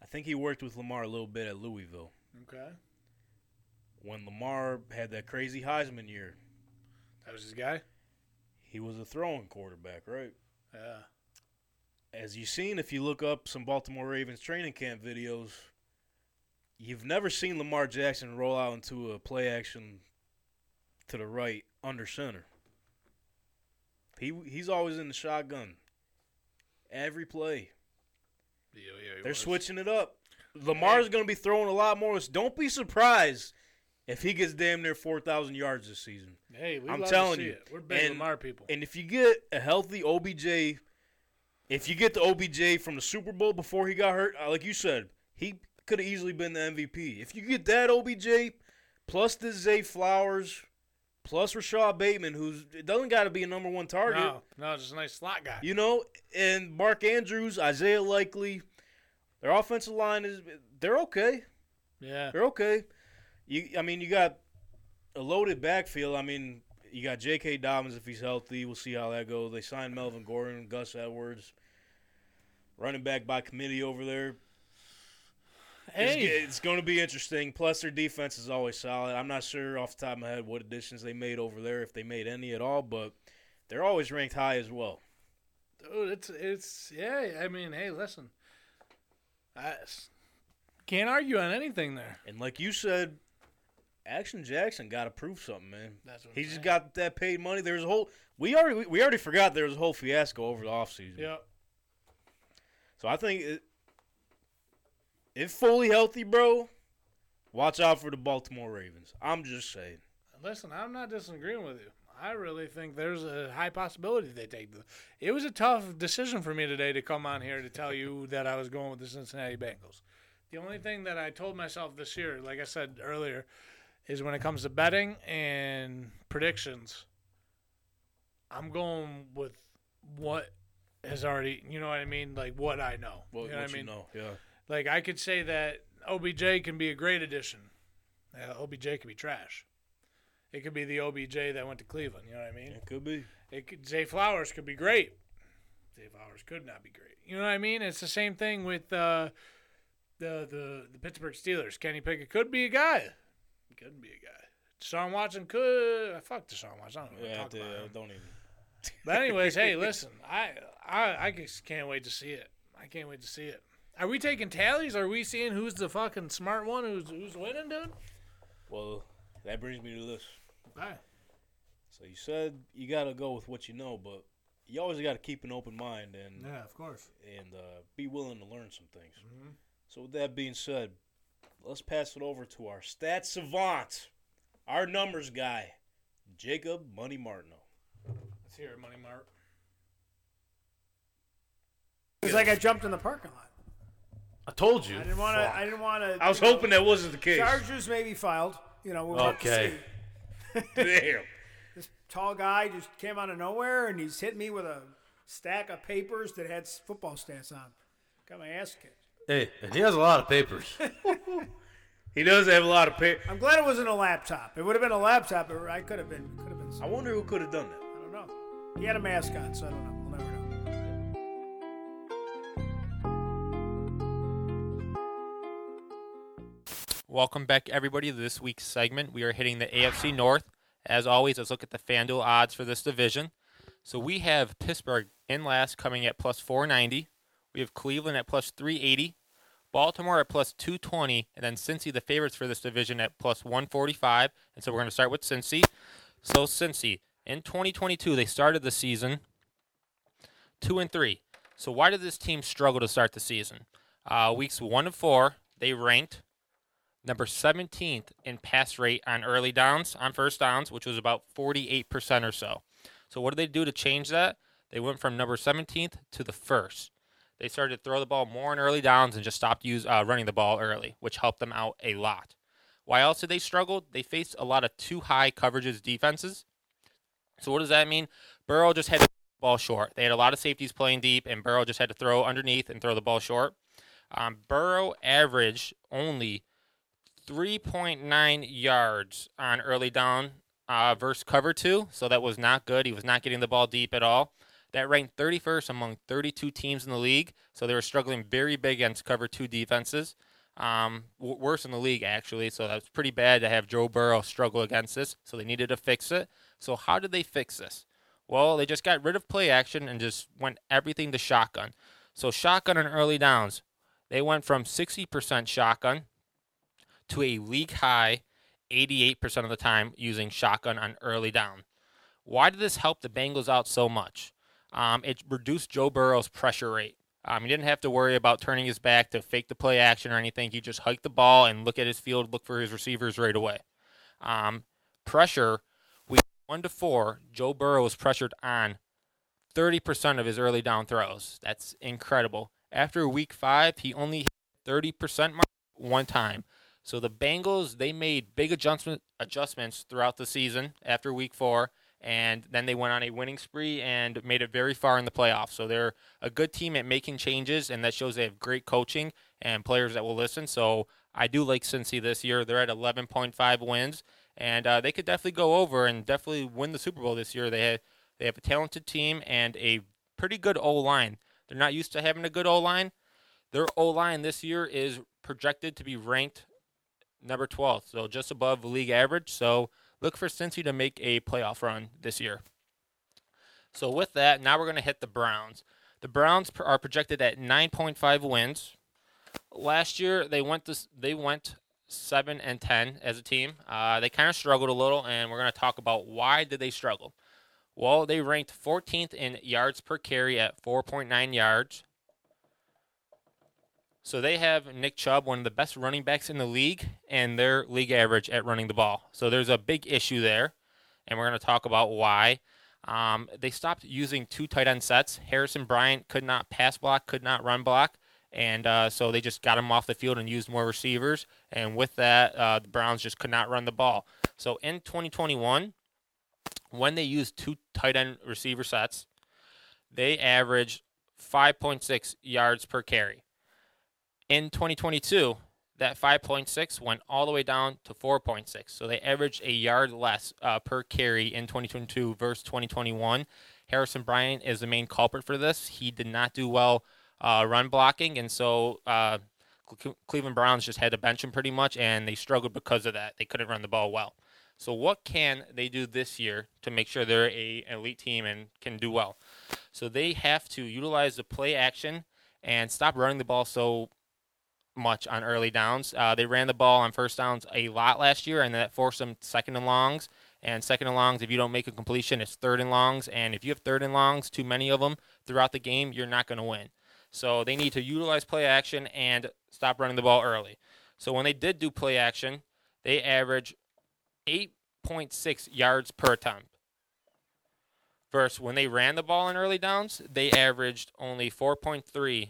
I think he worked with Lamar a little bit at Louisville Okay, when Lamar had that crazy Heisman year. that was his guy. He was a throwing quarterback, right? Yeah, as you've seen, if you look up some Baltimore Ravens training camp videos, you've never seen Lamar Jackson roll out into a play action to the right under center. He he's always in the shotgun. Every play. yeah, yeah They're was. switching it up. Lamar's going to be throwing a lot more. Don't be surprised if he gets damn near 4,000 yards this season. Hey, we I'm telling you. it. we're big And- Lamar people. And if you get a healthy OBJ, if you get the OBJ from the Super Bowl before he got hurt, uh, like you said, he could have easily been the MVP. If you get that OBJ plus this Zay Flowers plus Rashod Bateman, who's it doesn't got to be a number one target, no, no, just a nice slot guy. you know, and Mark Andrews, Isaiah Likely, their offensive line is they're okay. yeah, They're okay. You, I mean, you got a loaded backfield. I mean, you got J.K. Dobbins if he's healthy. We'll see how that goes. They signed Melvin Gordon, Gus Edwards, running back by committee over there. It's, hey, it's going to be interesting. Plus, their defense is always solid. I'm not sure off the top of my head what additions they made over there, if they made any at all, but they're always ranked high as well. dude, it's it's yeah. I mean, hey, listen, I can't argue on anything there. And like you said, Action Jackson got to prove something, man. That's what He I'm just saying. got that paid money. There was a whole we already we already forgot there was a whole fiasco over the offseason. Yeah, So I think it, if fully healthy, bro, watch out for the Baltimore Ravens. I'm just saying. listen, I'm not disagreeing with you. I really think there's a high possibility they take the. It was a tough decision for me today to come on here to tell you that I was going with the Cincinnati Bengals. The only thing that I told myself this year, like I said earlier, is when it comes to betting and predictions, I'm going with what has already, you know what I mean? Like what I know. Well, you know what what I mean? you know, yeah. Like I could say that OBJ can be a great addition. Uh, OBJ could be trash. It could be the OBJ that went to Cleveland. You know what I mean? It could be. It could, Zay Flowers could be great. Zay Flowers could not be great. You know what I mean? It's the same thing with uh, the the the Pittsburgh Steelers. Kenny Pickett could be a guy. Couldn't be a guy. Deshaun Watson could. Fuck Deshaun Watson. I don't Yeah, talk about him. don't even. But anyways, hey, listen, I, I I just can't wait to see it. I can't wait to see it. Are we taking tallies? Are we seeing who's the fucking smart one? Who's who's winning, dude? Well, that brings me to this. Aye. So you said you got to go with what you know, but you always got to keep an open mind and Yeah, of course. and uh, be willing to learn some things. Mm-hmm. So with that being said, let's pass it over to our stat savant, our numbers guy, Jacob Money Martino. Let's hear it, Money Mark. It's like I jumped in the parking lot. I told you. I didn't want to. I didn't want to. I was hoping that wasn't the case. Chargers maybe filed. You know, we'll have to Okay. see. Damn. This tall guy just came out of nowhere and he's hit me with a stack of papers that had football stats on. Got my ass kicked. Hey, and he has a lot of papers. He does have a lot of papers. I'm glad it wasn't a laptop. It would have been a laptop. But I could have been. Could have been. I wonder who could have done that. I don't know. He had a mask on, so I don't know. We'll never know. Welcome back, everybody, to this week's segment. We are hitting the AFC North. As always, let's look at the FanDuel odds for this division. So we have Pittsburgh in last coming at plus 490. We have Cleveland at plus 380. Baltimore at plus 220. And then Cincy, the favorites for this division, at plus 145. And so we're going to start with Cincy. So Cincy, in 2022, they started the season 2 and 3. So why did this team struggle to start the season? Uh, weeks 1 and 4, they ranked number 17th in pass rate on early downs, on first downs, which was about 48% or so. So what did they do to change that? They went from number 17th to the first. They started to throw the ball more in early downs and just stopped use, uh, running the ball early, which helped them out a lot. Why else did they struggle? They faced a lot of too high coverages defenses. So what does that mean? Burrow just had to ball short. They had a lot of safeties playing deep, and Burrow just had to throw underneath and throw the ball short. Um, Burrow averaged only 3.9 yards on early down uh, versus cover two, so that was not good. He was not getting the ball deep at all. That ranked 31st among 32 teams in the league, so they were struggling very big against cover two defenses. Um, w- worse in the league actually, so that's pretty bad to have Joe Burrow struggle against this. So they needed to fix it. So how did they fix this? Well, they just got rid of play action and just went everything to shotgun. So shotgun on early downs, they went from 60% shotgun to a league high 88% of the time using shotgun on early down. Why did this help the Bengals out so much? Um, it reduced Joe Burrow's pressure rate. Um, he didn't have to worry about turning his back to fake the play action or anything. He just hiked the ball and look at his field, look for his receivers right away. Um, pressure, week one to four, Joe Burrow was pressured on 30% of his early down throws. That's incredible. After week five, he only hit 30% mark one time. So the Bengals they made big adjustment adjustments throughout the season after week four, and then they went on a winning spree and made it very far in the playoffs. So they're a good team at making changes, and that shows they have great coaching and players that will listen. So I do like Cincy this year. They're at 11.5 wins, and uh, they could definitely go over and definitely win the Super Bowl this year. They have they have a talented team and a pretty good O line. They're not used to having a good O line. Their O line this year is projected to be ranked number 12, so just above league average. So look for Cincy to make a playoff run this year. So with that, now we're going to hit the Browns. The Browns are projected at 9.5 wins. Last year they went this they went 7 and 10 as a team. Uh, they kind of struggled a little and we're going to talk about why did they struggle. Well, they ranked 14th in yards per carry at 4.9 yards. So they have Nick Chubb, one of the best running backs in the league, and their league average at running the ball. So there's a big issue there, and we're going to talk about why. Um, they stopped using two tight end sets. Harrison Bryant could not pass block, could not run block, and uh, so they just got him off the field and used more receivers. And with that, uh, the Browns just could not run the ball. So in 2021, when they used two tight end receiver sets, they averaged 5.6 yards per carry. In 2022, that 5.6 went all the way down to 4.6. So they averaged a yard less uh, per carry in 2022 versus 2021. Harrison Bryant is the main culprit for this. He did not do well uh, run blocking, and so uh, Cleveland Browns just had to bench him pretty much, and they struggled because of that. They couldn't run the ball well. So what can they do this year to make sure they're a elite team and can do well? So they have to utilize the play action and stop running the ball so much on early downs. Uh, they ran the ball on first downs a lot last year, and that forced them second and longs. And second and longs, if you don't make a completion, it's third and longs. And if you have third and longs, too many of them throughout the game, you're not going to win. So they need to utilize play action and stop running the ball early. So when they did do play action, they averaged 8.6 yards per attempt. Versus when they ran the ball in early downs, they averaged only 4.3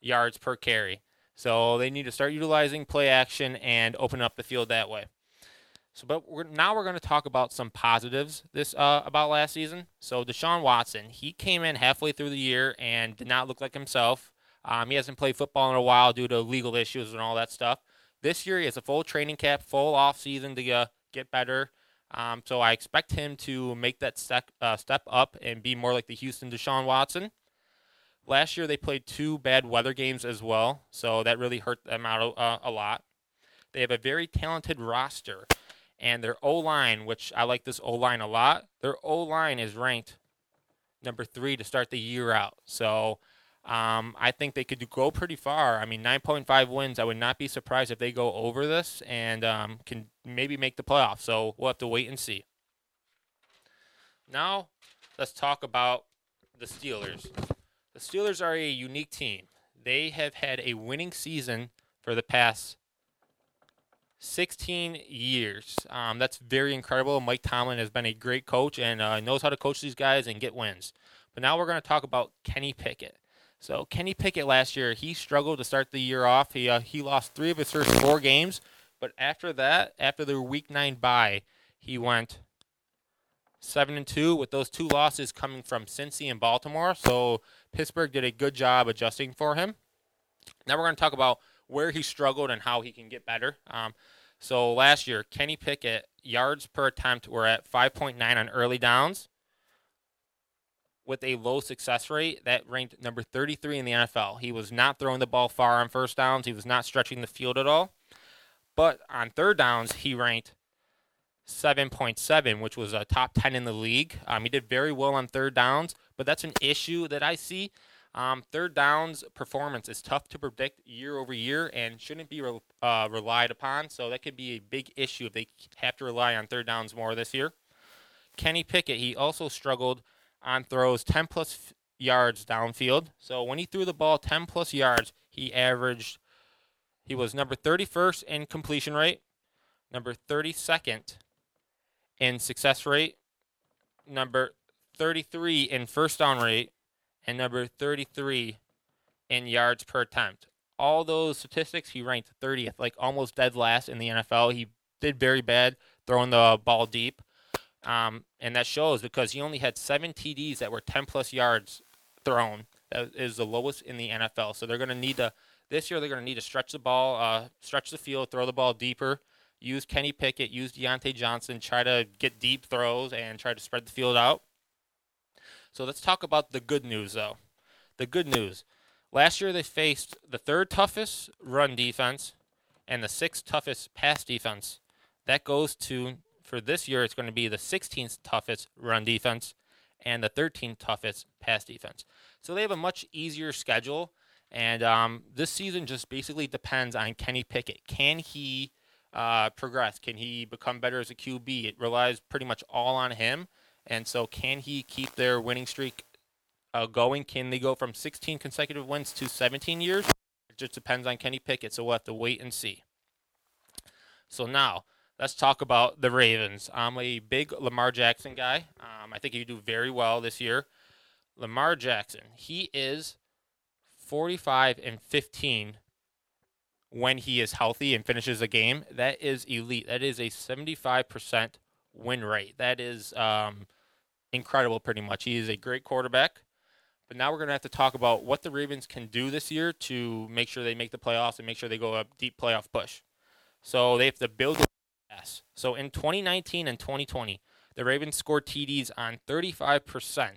yards per carry. So they need to start utilizing play action and open up the field that way. So, but we're, now we're going to talk about some positives this uh, about last season. So Deshaun Watson, he came in halfway through the year and did not look like himself. Um, he hasn't played football in a while due to legal issues and all that stuff. This year he has a full training camp, full off season to uh, get better. Um, so I expect him to make that step uh, step up and be more like the Houston Deshaun Watson. Last year they played two bad weather games as well, so that really hurt them out uh, a lot. They have a very talented roster, and their O line, which I like this O line a lot, their O line is ranked number three to start the year out. So um, I think they could go pretty far. I mean, 9.5 wins. I would not be surprised if they go over this and um, can maybe make the playoffs. So we'll have to wait and see. Now, let's talk about the Steelers. The Steelers are a unique team. They have had a winning season for the past 16 years. Um, that's very incredible. Mike Tomlin has been a great coach and uh, knows how to coach these guys and get wins. But now we're going to talk about Kenny Pickett. So Kenny Pickett last year, he struggled to start the year off. He uh, he lost three of his first four games, but after that, after the Week Nine bye, he went seven and two with those two losses coming from Cincy and Baltimore. So Pittsburgh did a good job adjusting for him. Now we're going to talk about where he struggled and how he can get better. Um, so last year, Kenny Pickett yards per attempt were at 5.9 on early downs with a low success rate that ranked number 33 in the NFL. He was not throwing the ball far on first downs. He was not stretching the field at all. But on third downs, he ranked 7.7, which was a top 10 in the league. Um, he did very well on third downs, but that's an issue that I see. Um, third downs performance is tough to predict year over year and shouldn't be re- uh, relied upon. So that could be a big issue if they have to rely on third downs more this year. Kenny Pickett, he also struggled on throws 10 plus f- yards downfield. So when he threw the ball 10 plus yards, he averaged, he was number 31st in completion rate, number 32nd in success rate, number 33 in first down rate, and number 33 in yards per attempt. All those statistics, he ranked 30th, like almost dead last in the NFL. He did very bad throwing the ball deep. Um, and that shows because he only had seven TDs that were 10 plus yards thrown. That is the lowest in the NFL. So they're going to need to, this year, they're going to need to stretch the ball, uh, stretch the field, throw the ball deeper, use Kenny Pickett, use Diontae Johnson, try to get deep throws and try to spread the field out. So let's talk about the good news, though. The good news. Last year, they faced the third toughest run defense and the sixth toughest pass defense. That goes to for this year, it's going to be the 16th toughest run defense and the 13th toughest pass defense. So they have a much easier schedule. And um, this season just basically depends on Kenny Pickett. Can he uh, progress? Can he become better as a QB? It relies pretty much all on him. And so, can he keep their winning streak uh, going? Can they go from 16 consecutive wins to 17 years? It just depends on Kenny Pickett. So, we'll have to wait and see. So, now let's talk about the Ravens. I'm a big Lamar Jackson guy. Um, I think he do very well this year. Lamar Jackson, he is 45 and 15 when he is healthy and finishes a game. That is elite. That is a 75% win rate. That is um, incredible, pretty much. He is a great quarterback. But now we're going to have to talk about what the Ravens can do this year to make sure they make the playoffs and make sure they go a deep playoff push. So they have to build pass. So in 2019 and 2020, the Ravens scored TDs on 35%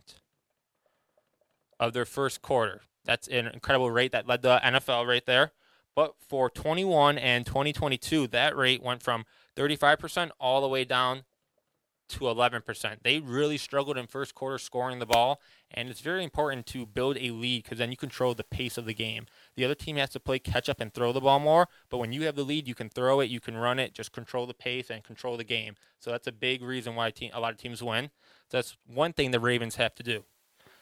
of their first quarter. That's an incredible rate that led the NFL right there. But for 21 and 2022, that rate went from 35% all the way down to 11%. They really struggled in first quarter scoring the ball, and it's very important to build a lead because then you control the pace of the game. The other team has to play catch up and throw the ball more, but when you have the lead, you can throw it, you can run it, just control the pace and control the game. So that's a big reason why a lot of teams win. That's one thing the Ravens have to do.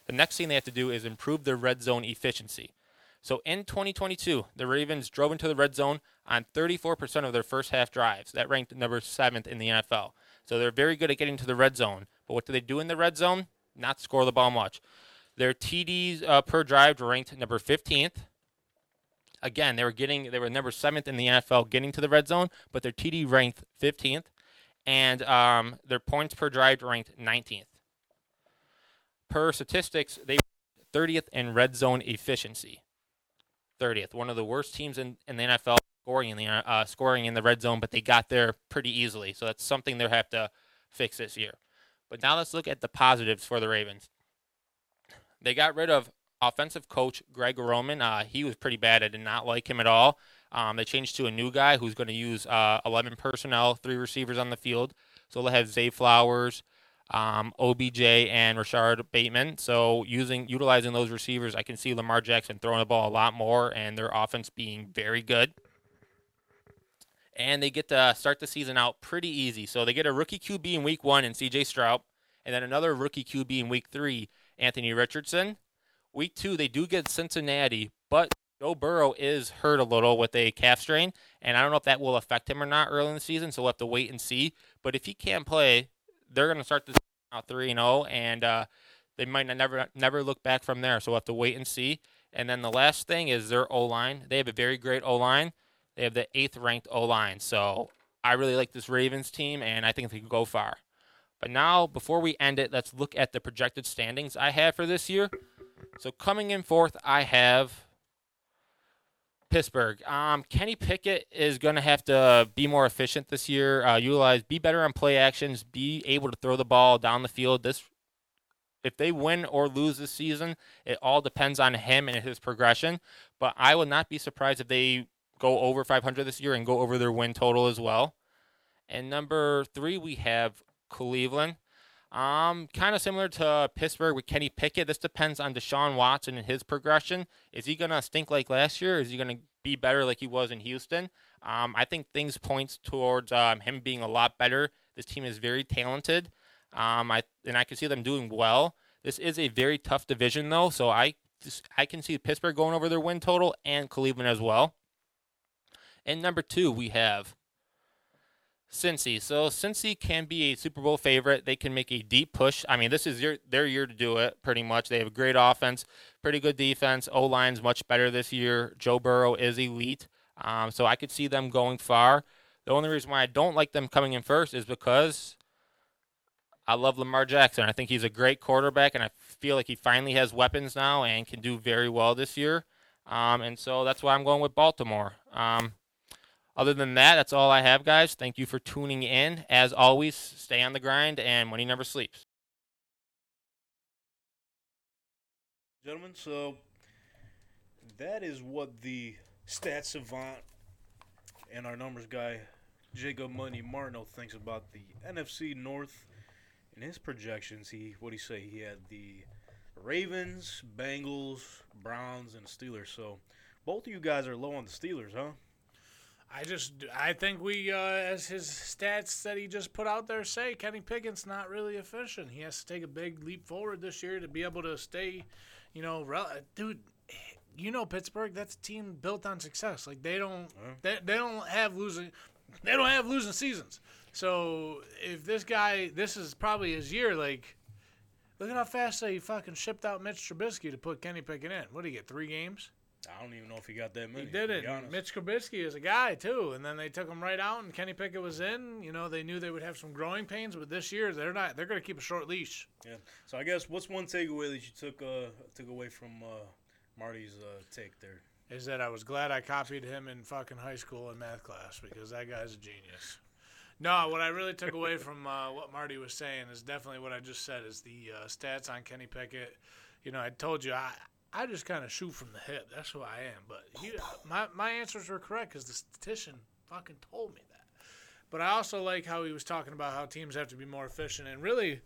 The next thing they have to do is improve their red zone efficiency. So in 2022, the Ravens drove into the red zone on 34% of their first half drives. That ranked number seventh in the NFL. So they're very good at getting to the red zone. But what do they do in the red zone? Not score the ball much. Their TDs uh, per drive ranked number 15th. Again, they were getting they were number seventh in the NFL getting to the red zone, but their TD ranked 15th, and um, their points per drive ranked 19th. Per statistics, they 30th in red zone efficiency. 30th, one of the worst teams in, in the NFL scoring in the uh, scoring in the red zone, but they got there pretty easily. So that's something they'll have to fix this year. But now let's look at the positives for the Ravens. They got rid of offensive coach Greg Roman. Uh, he was pretty bad. I did not like him at all. Um, they changed to a new guy who's going to use uh, 11 personnel, three receivers on the field. So they'll have Zay Flowers, um, OBJ, and Rashod Bateman. So using utilizing those receivers, I can see Lamar Jackson throwing the ball a lot more, and their offense being very good. And they get to start the season out pretty easy. So they get a rookie QB in week one in CJ Stroud, and then another rookie QB in week three, Anthony Richardson. Week two, they do get Cincinnati, but Joe Burrow is hurt a little with a calf strain, and I don't know if that will affect him or not early in the season. So we'll have to wait and see. But if he can't play, they're going to start this out three and zero, and uh, they might never never look back from there. So we'll have to wait and see. And then the last thing is their O line. They have a very great O line. They have the eighth ranked O line. So I really like this Ravens team, and I think they can go far. But now, before we end it, let's look at the projected standings I have for this year. So coming in fourth, I have Pittsburgh. Um, Kenny Pickett is going to have to be more efficient this year. Uh, utilize, be better on play actions, be able to throw the ball down the field. This, if they win or lose this season, it all depends on him and his progression. But I would not be surprised if they go over 500 this year and go over their win total as well. And number three, we have Cleveland. Um, kind of similar to Pittsburgh with Kenny Pickett. This depends on Deshaun Watson and his progression. Is he gonna stink like last year? is he gonna be better like he was in Houston? Um, I think things points towards um, him being a lot better. This team is very talented. Um, I and I can see them doing well. This is a very tough division though, so I just, I can see Pittsburgh going over their win total and Cleveland as well. And number two, we have Cincy. So Cincy can be a Super Bowl favorite. They can make a deep push. I mean, this is your, their year to do it, pretty much. They have a great offense, pretty good defense. O line's much better this year. Joe Burrow is elite. Um, so I could see them going far. The only reason why I don't like them coming in first is because I love Lamar Jackson. I think he's a great quarterback, and I feel like he finally has weapons now and can do very well this year. Um, and so that's why I'm going with Baltimore. Um, other than that, that's all I have, guys. Thank you for tuning in. As always, stay on the grind, and money never sleeps. Gentlemen, so that is what the stat savant and our numbers guy, Jacob Money Martineau, thinks about the NFC North. In his projections, he what do he say? He had the Ravens, Bengals, Browns, and Steelers. So both of you guys are low on the Steelers, huh? I just I think we, uh, as his stats that he just put out there say, Kenny Pickett's not really efficient. He has to take a big leap forward this year to be able to stay, you know, rel- dude. You know Pittsburgh. That's a team built on success. Like they don't, they, they don't have losing, they don't have losing seasons. So if this guy, this is probably his year. Like, look at how fast they fucking shipped out Mitch Trubisky to put Kenny Pickett in. What did he get? Three games. I don't even know if he got that many. He did it. Mitch Trubisky is a guy too, and then they took him right out, and Kenny Pickett was in. You know, they knew they would have some growing pains, but this year they're not. They're going to keep a short leash. Yeah. So I guess what's one takeaway that you took uh took away from uh Marty's uh take there? Is that I was glad I copied him in fucking high school in math class because that guy's a genius. No, what I really took away from uh, what Marty was saying is definitely what I just said is the uh, stats on Kenny Pickett. You know, I told you I I just kind of shoot from the hip. That's who I am. But he, my my answers were correct because the statistician fucking told me that. But I also like how he was talking about how teams have to be more efficient and really.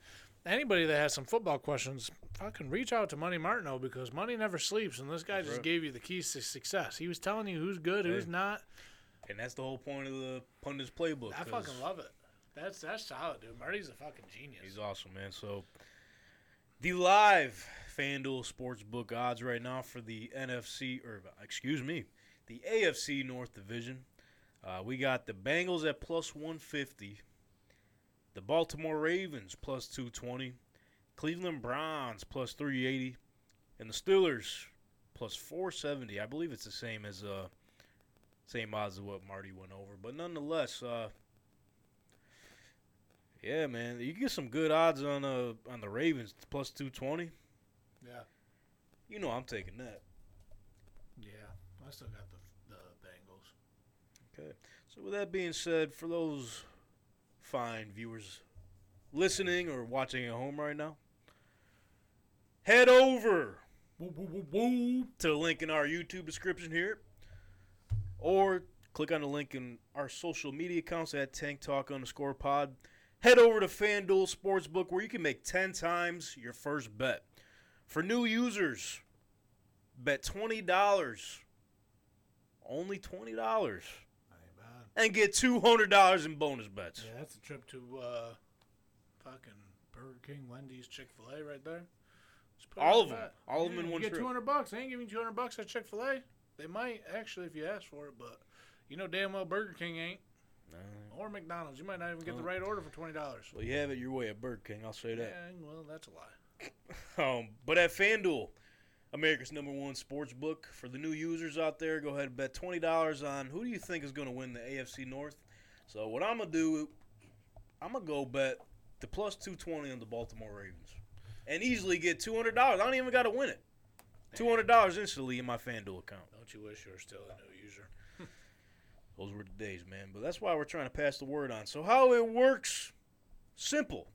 Anybody that has some football questions, fucking reach out to Money Martineau because money never sleeps, and this guy just right. gave you the keys to success. He was telling you who's good, who's Hey. not. And that's the whole point of the pundits playbook. I fucking love it. That's that's solid, dude. Marty's a fucking genius. He's awesome, man. So the live FanDuel Sportsbook odds right now for the NFC or excuse me, the AFC North Division. Uh, we got the Bengals at plus 150, the Baltimore Ravens plus 220, Cleveland Browns plus 380, and the Steelers plus 470. I believe it's the same as uh same odds as what Marty went over, but nonetheless, uh yeah, man, you get some good odds on uh on the Ravens plus 220. Yeah, You know I'm taking that. yeah. I still got the the Bengals. Okay. So with that being said, for those fine viewers listening or watching at home right now, head over to the link in our YouTube description here, or click on the link in our social media accounts at Tank Talk underscore Pod. Head over to FanDuel Sportsbook where you can make ten times your first bet. For new users, bet twenty dollars. Only twenty dollars Ain't bad. and get two hundred dollars in bonus bets. Yeah, that's a trip to uh, fucking Burger King, Wendy's, Chick Fil A, right there. Just put it All of the them. All of them in you one get trip. two hundred bucks. They ain't giving you two hundred bucks at Chick Fil A. They might actually if you ask for it, but you know damn well Burger King ain't or McDonald's. You might not even get the right order for twenty dollars. Well, you have it your way at Burger King. I'll say Yeah, that. well, that's a lie. Um, but at FanDuel, America's number one sports book for the new users out there, go ahead and bet twenty dollars on who do you think is going to win the AFC North. So what I'm gonna do, I'm gonna go bet the plus two twenty on the Baltimore Ravens, and easily get two hundred dollars. I don't even got to win it. Two hundred dollars instantly in my FanDuel account. Don't you wish you were still a new user? Those were the days, man. But that's why we're trying to pass the word on. So how it works, simple.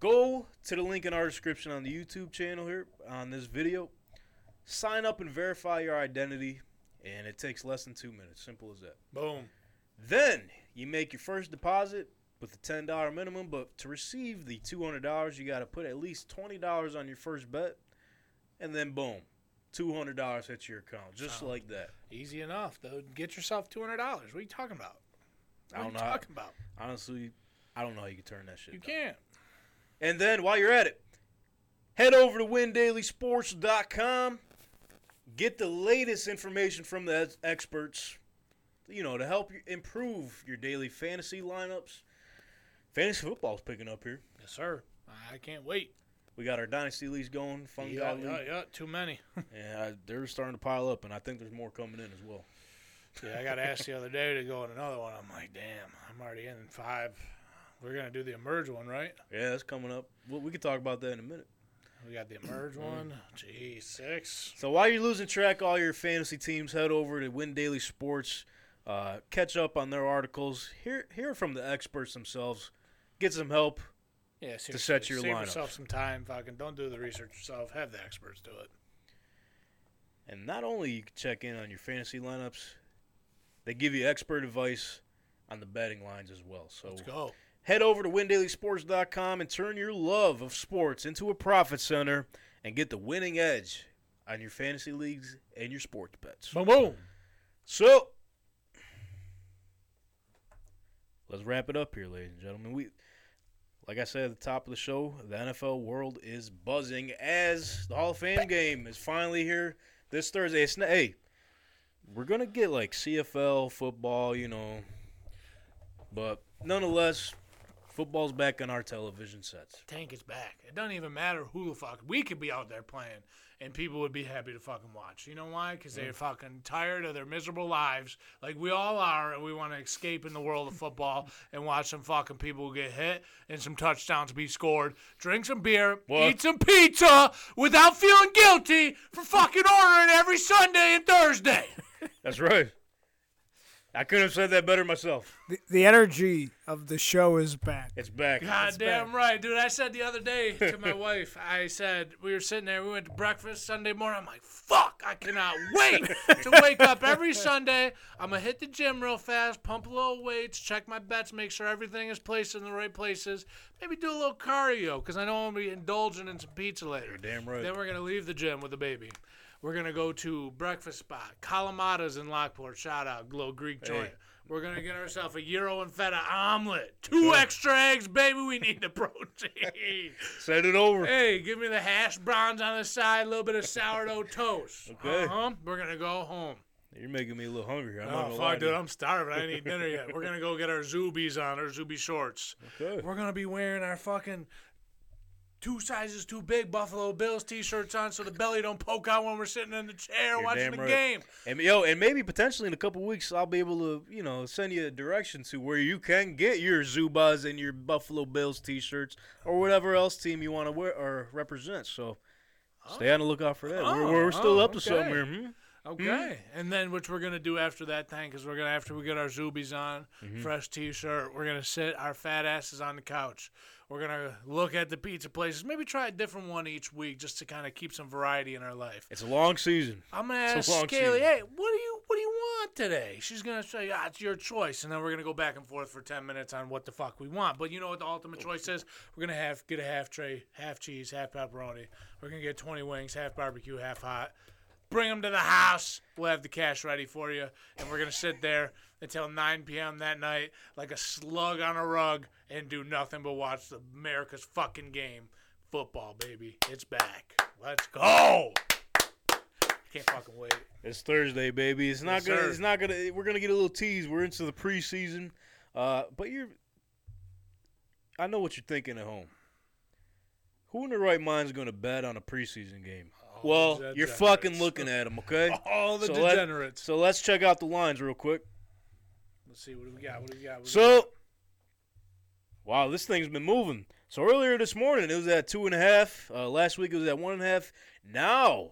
Go to the link in our description on the YouTube channel here on this video. Sign up and verify your identity, and it takes less than two minutes. Simple as that. Boom. Then you make your first deposit with the ten dollar minimum, but to receive the two hundred dollars, you got to put at least twenty dollars on your first bet, and then boom, two hundred dollars hits your account, just Sound. like that. Easy enough, though. Get yourself two hundred dollars. What are you talking about? What I are don't you know talking about? Honestly, I don't know how you can turn that shit. You down. can't. And then while you're at it, head over to windailysports.com. Get the latest information from the experts, you know, to help you improve your daily fantasy lineups. Fantasy football's picking up here. Yes, sir. I can't wait. We got our dynasty leagues going, fun Yeah, yeah, yeah. Too many. I, they're starting to pile up, and I think there's more coming in as well. Yeah, I got asked the other day to go in another one. I'm like, damn, I'm already in five. We're gonna do the emerge one, right? Yeah, that's coming up. Well, we can talk about that in a minute. We got the emerge one. Gee, six. So while you're losing track all your fantasy teams, head over to Win Daily Sports, uh, catch up on their articles, hear hear from the experts themselves, get some help. Yeah, set seriously, your save lineups. yourself some time. Fucking don't do the research yourself. Have the experts do it. And not only you can check in on your fantasy lineups, they give you expert advice on the betting lines as well. So Let's go. head over to windailysports.com and turn your love of sports into a profit center and get the winning edge on your fantasy leagues and your sports bets. Boom, boom. So let's wrap it up here, ladies and gentlemen. We like I said at the top of the show, the NFL world is buzzing as the Hall of Fame game is finally here this Thursday. It's not, hey, we're gonna get like CFL football, you know, but nonetheless, Football's back on our television sets. Tank is back. It doesn't even matter who the fuck we could be out there playing, and people would be happy to fucking watch. You know why? Because they're fucking tired of their miserable lives, like we all are, and we want to escape in the world of football and watch some fucking people get hit and some touchdowns be scored, drink some beer, What? eat some pizza without feeling guilty for fucking ordering every Sunday and Thursday. That's right. I couldn't have said that better myself. The, the energy of the show is back. It's back. God damn right, dude. I said the other day to my wife, I said, we were sitting there, we went to breakfast Sunday morning. I'm like, fuck, I cannot wait to wake up every Sunday. I'm going to hit the gym real fast, pump a little weights, check my bets, make sure everything is placed in the right places. Maybe do a little cardio because I know I'm going to be indulging in some pizza later. You're damn right. Then we're going to leave the gym with the baby. We're going to go to breakfast spot. Kalamata's in Lockport. Shout out, little Greek joint. We're going to get ourselves a gyro and feta omelet. Two extra eggs, baby. We need the protein. Send it over. hey, give me the hash browns on the side, a little bit of sourdough toast. Okay. Uh-huh. We're going to go home. You're making me a little hungry. I'm Oh, not fuck, dude. I'm starving. I ain't eaten dinner yet. We're going to go get our Zubies on, our Zuby shorts. Okay. We're gonna be wearing our fucking two sizes too big Buffalo Bills t-shirts on, so the belly don't poke out when we're sitting in the chair You're watching the right. game. And yo, and maybe potentially in a couple weeks, I'll be able to, you know, send you a direction to where you can get your Zubaz and your Buffalo Bills T-shirts or whatever else team you want to wear or represent. So stay on the lookout for that. we're, Oh, we're still oh, up to something here. Hmm? Okay, and then what we're gonna do after that, thing is we're gonna after we get our Zubies on, Mm-hmm. fresh T-shirt, we're gonna sit our fat asses on the couch. We're gonna look at the pizza places, maybe try a different one each week, just to kind of keep some variety in our life. It's a long season. I'm gonna It's ask a long Scaly, season. hey, what do you what do you want today? She's gonna say, ah, it's your choice, and then we're gonna go back and forth for ten minutes on what the fuck we want. But you know what the ultimate choice is? We're gonna have get a half tray, half cheese, half pepperoni. We're gonna get twenty wings, half barbecue, half hot. Bring them to the house. We'll have the cash ready for you, and we're gonna sit there until 9 p.m. that night like a slug on a rug and do nothing but watch the America's fucking game. Football, baby, it's back. Let's go. Can't fucking wait. It's Thursday, baby. It's not Yes, gonna. sir. It's not gonna. We're gonna get a little tease. We're into the preseason, uh, but you're. I know what you're thinking at home. Who in the right mind is gonna bet on a preseason game? Well, you're fucking looking at them, okay? All the So let- degenerates. So let's check out the lines real quick. Let's see what do we got. What do we got? Do we So, wow, this thing's been moving. So earlier this morning it was at two and a half. Uh, last week it was at one and a half. Now,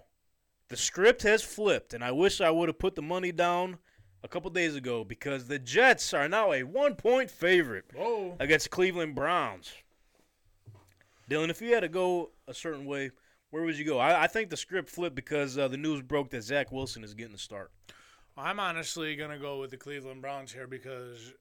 the script has flipped, and I wish I would have put the money down a couple days ago because the Jets are now a one-point favorite? Whoa. against Cleveland Browns. Dylan, if you had to go a certain way, where would you go? I, I think the script flipped because uh, the news broke that Zach Wilson is getting the start. I'm honestly gonna go with the Cleveland Browns here because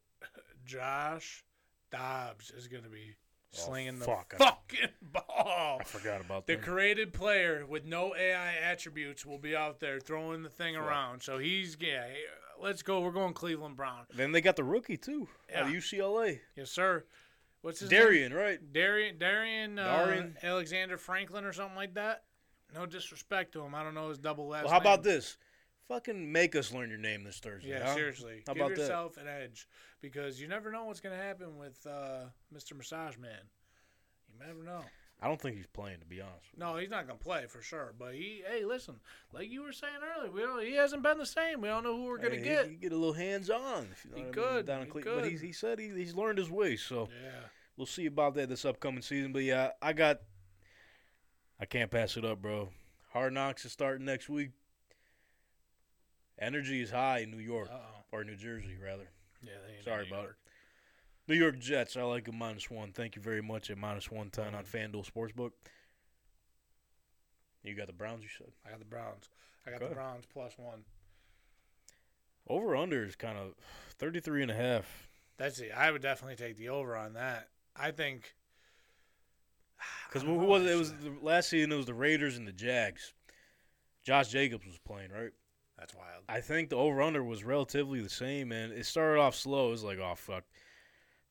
Josh Dobbs is gonna be slinging the Oh, fuck. I- fucking ball. I forgot about The that. created player with no AI attributes will be out there throwing the thing around. So he's yeah. Let's go. We're going Cleveland Brown. Then they got the rookie too, out of Yeah. UCLA, Yes, sir. What's his name? Darian, right? Darian, Darian, uh, Darian. Alexander Franklin or something like that. No disrespect to him. I don't know his double last Well, how about this? Fucking make us learn your name this Thursday. Yeah, huh? seriously. How Give about that? yourself an edge because you never know what's going to happen with uh, Mr. Massage Man. You never know. I don't think he's playing, to be honest. No, he's not going to play for sure. But he, hey, listen, like you were saying earlier, we don't, he hasn't been the same. We don't know who we're going to Hey, get. He, he get a little hands on. You know He what I mean, could, down in he Cleveland. But could. he's, he said he, he's learned his way, so yeah. we'll see about that this upcoming season. But yeah, I got. I can't pass it up, bro. Hard Knocks is starting next week. Energy is high in New York Uh-oh. or New Jersey, rather. Yeah, Sorry about it. New York Jets. I like a minus one. Thank you very much at minus one ten on FanDuel Sportsbook. You got the Browns. You said I got the Browns. I got Okay. the Browns plus one. over under is kind of 33 and a half. That's it. I would definitely take the over on that. I think. Because who was it? It was the, last season. It was the Raiders and the Jags. Josh Jacobs was playing, right? That's wild. I think the over under was relatively the same, and it started off slow. It was like, oh fuck,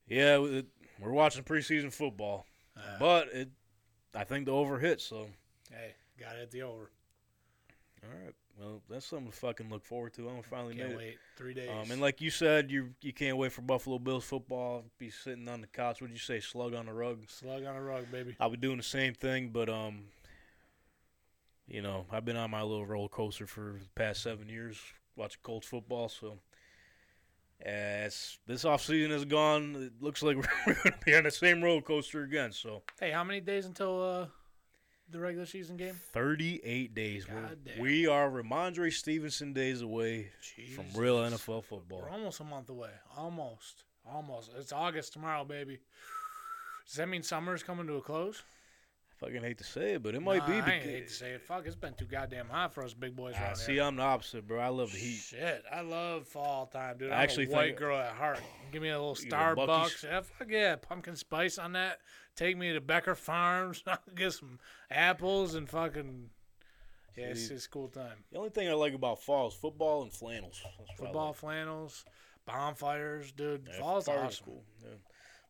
yeah, it, we're watching preseason football, Uh, but it, I think the over hit. So hey, got it at the over. All right. Well, that's something to fucking look forward to. I'm finally Can't made it. wait. Three days. Um, and like you said, you you can't wait for Buffalo Bills football. Be sitting on the couch. Would you say slug on the rug? slug on a rug, baby. I'll be doing the same thing, but um, you know, I've been on my little roller coaster for the past seven years watching Colts football. So, as this offseason is gone, it looks like we're going to be on the same roller coaster again. So, Hey, how many days until uh, the regular season game? 38 days. We're, God damn. we are Rhamondre Stevenson days away from real NFL football. We're almost a month away. Almost. Almost. It's August tomorrow, baby. Does that mean summer is coming to a close? I fucking hate to say it, but it might Nah, be. I hate to say it. Fuck, it's been too goddamn hot for us big boys Ah, around see, here. I'm the opposite, bro. I love the heat. Shit, I love fall time, dude. I I'm actually a white think- girl at heart. Give me a little You go Buc-ee's? Starbucks. Yeah, fuck yeah, pumpkin spice on that. Take me to Becker Farms. Get some apples and fucking. Yeah, it's, See, it's cool time. The only thing I like about fall is football and flannels. That's Football, like. flannels, bonfires, dude. Yeah, Fall's awesome. cool. Yeah.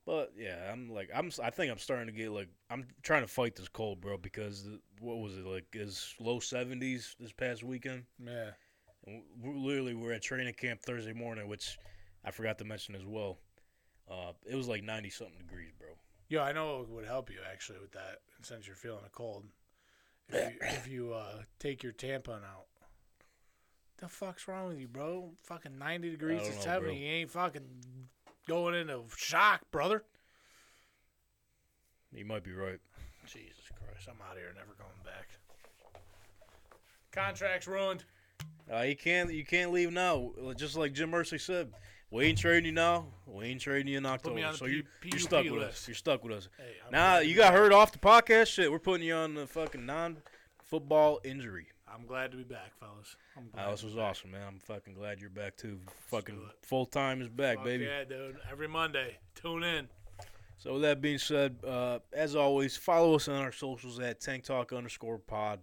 But yeah, I'm like I'm. I think I'm starting to get like I'm trying to fight this cold, bro. Because what was it like? Is low 70s this past weekend? Yeah. And we literally we're at training camp Thursday morning, which I forgot to mention as well. Uh, it was like 90 something degrees, bro. Yeah, I know it would help you actually with that, since you're feeling a cold. If you, if you uh, take your tampon out. The fuck's wrong with you, bro? Fucking 90 degrees to 70. You ain't fucking going into shock, brother. You might be right. Jesus Christ, I'm out of here, never going back. Contract's ruined. Uh, you can't you can't leave now. Just like Jim Irsay said, we ain't trading you now. We ain't trading you in October. so P- you you're stuck with us. You're stuck with us. Hey, I'm Nah, you got hurt off the podcast. Shit, we're putting you on the fucking non-football injury. I'm glad to be back, fellas. Oh, this was awesome, man. I'm fucking glad you're back too. Fucking full time is back, Fuck baby. Yeah, dude. Every Monday, tune in. So with that being said, uh, as always, follow us on our socials at Tank Talk underscore Pod.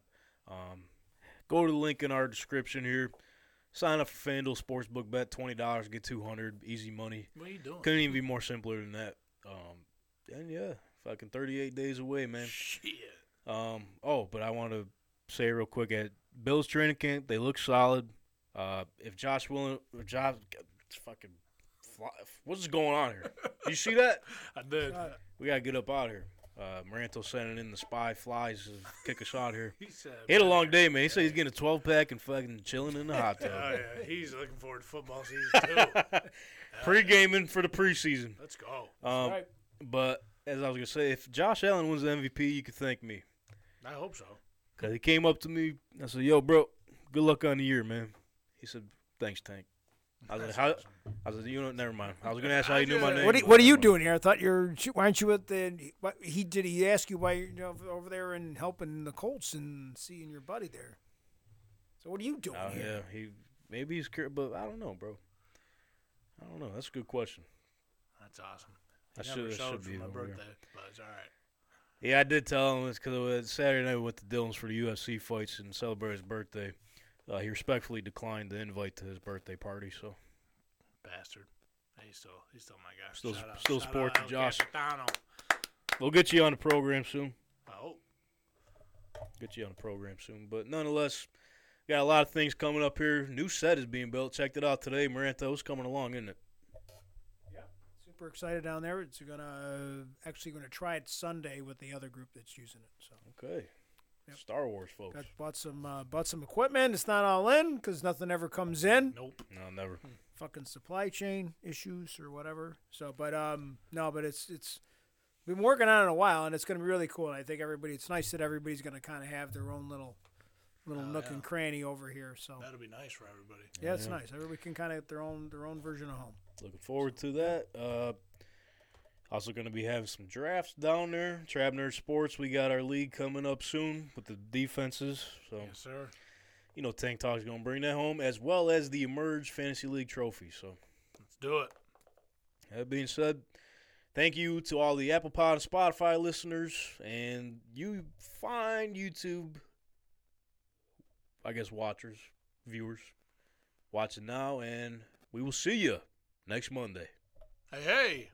Um, go to the link in our description here. Sign up for FanDuel Sportsbook bet twenty dollars, get two hundred, easy money. What are you doing? Couldn't even be more simpler than that. Um, and yeah, fucking 38 days away, man. Shit. Um, oh, but I want to say real quick at Bills training camp, they look solid. Uh, if Josh Allen, if Josh, it's fucking, fly, what's going on here? you see that? I did. We gotta get up out here. Uh, Maranto sending in the spy flies to kick a shot here. He said, He had a long day, man. He said he's getting a 12 pack and fucking chilling in the hot tub. Oh yeah, he's looking forward to football season too. Pre gaming for the preseason. Let's go. Um, right. But as I was gonna say, if Josh Allen wins the MVP, you can thank me. I hope so. Cause he came up to me. I said, "Yo, bro, good luck on the year, man." He said, "Thanks, Tank." I was like, "How?" I was like, "You know, never mind." I was gonna ask how you knew my name. What are, what are you doing here? I thought you're. Why aren't you at the? What he did? He ask you why you're you know, over there and helping the Colts and seeing your buddy there. So what are you doing Oh here? yeah, he maybe he's curious, but I don't know, bro. I don't know. That's a good question. That's awesome. I He should- never I showed should for be my over here. birthday, but it's all right. Yeah, I did tell him it's because it was Saturday night with the Dillons for the UFC fights and celebrate his birthday. Uh, he respectfully declined the invite to his birthday party, so Bastard. He's still he's still my guy. Still- Shout still out Josh. Capitano. we'll get you on the program soon. Oh, Get you on the program soon, but nonetheless, got a lot of things coming up here. New set is being built. Checked it out today. Maranto's coming along, isn't it? Super excited down there. It's gonna actually gonna try it Sunday with the other group that's using it. So Okay. Yep. Star Wars, folks. got bought some uh, bought some equipment. It's not all in because nothing ever comes in. nope. No, never. Fucking supply chain issues or whatever. So, but um, no, but it's it's been working on it a while, and it's gonna be really cool. And I think everybody. It's nice that everybody's gonna kind of have their own little little Oh, nook yeah. and cranny over here. So That'll be nice for everybody. yeah, it's Yeah. nice. Everybody can kind of get their own their own version of home. Looking forward to that. Uh, also going to be having some drafts down there. Trap Nerd Sports. We got our league coming up soon with the defenses. So Yes, sir. you know, Tank Talk's going to bring that home as well as the Emerge Fantasy League trophy. So Let's do it. that being said, thank you to all the Apple Pod and Spotify listeners and you fine YouTube, I guess watchers, viewers, watching now, and we will see you next Monday. Hey, hey.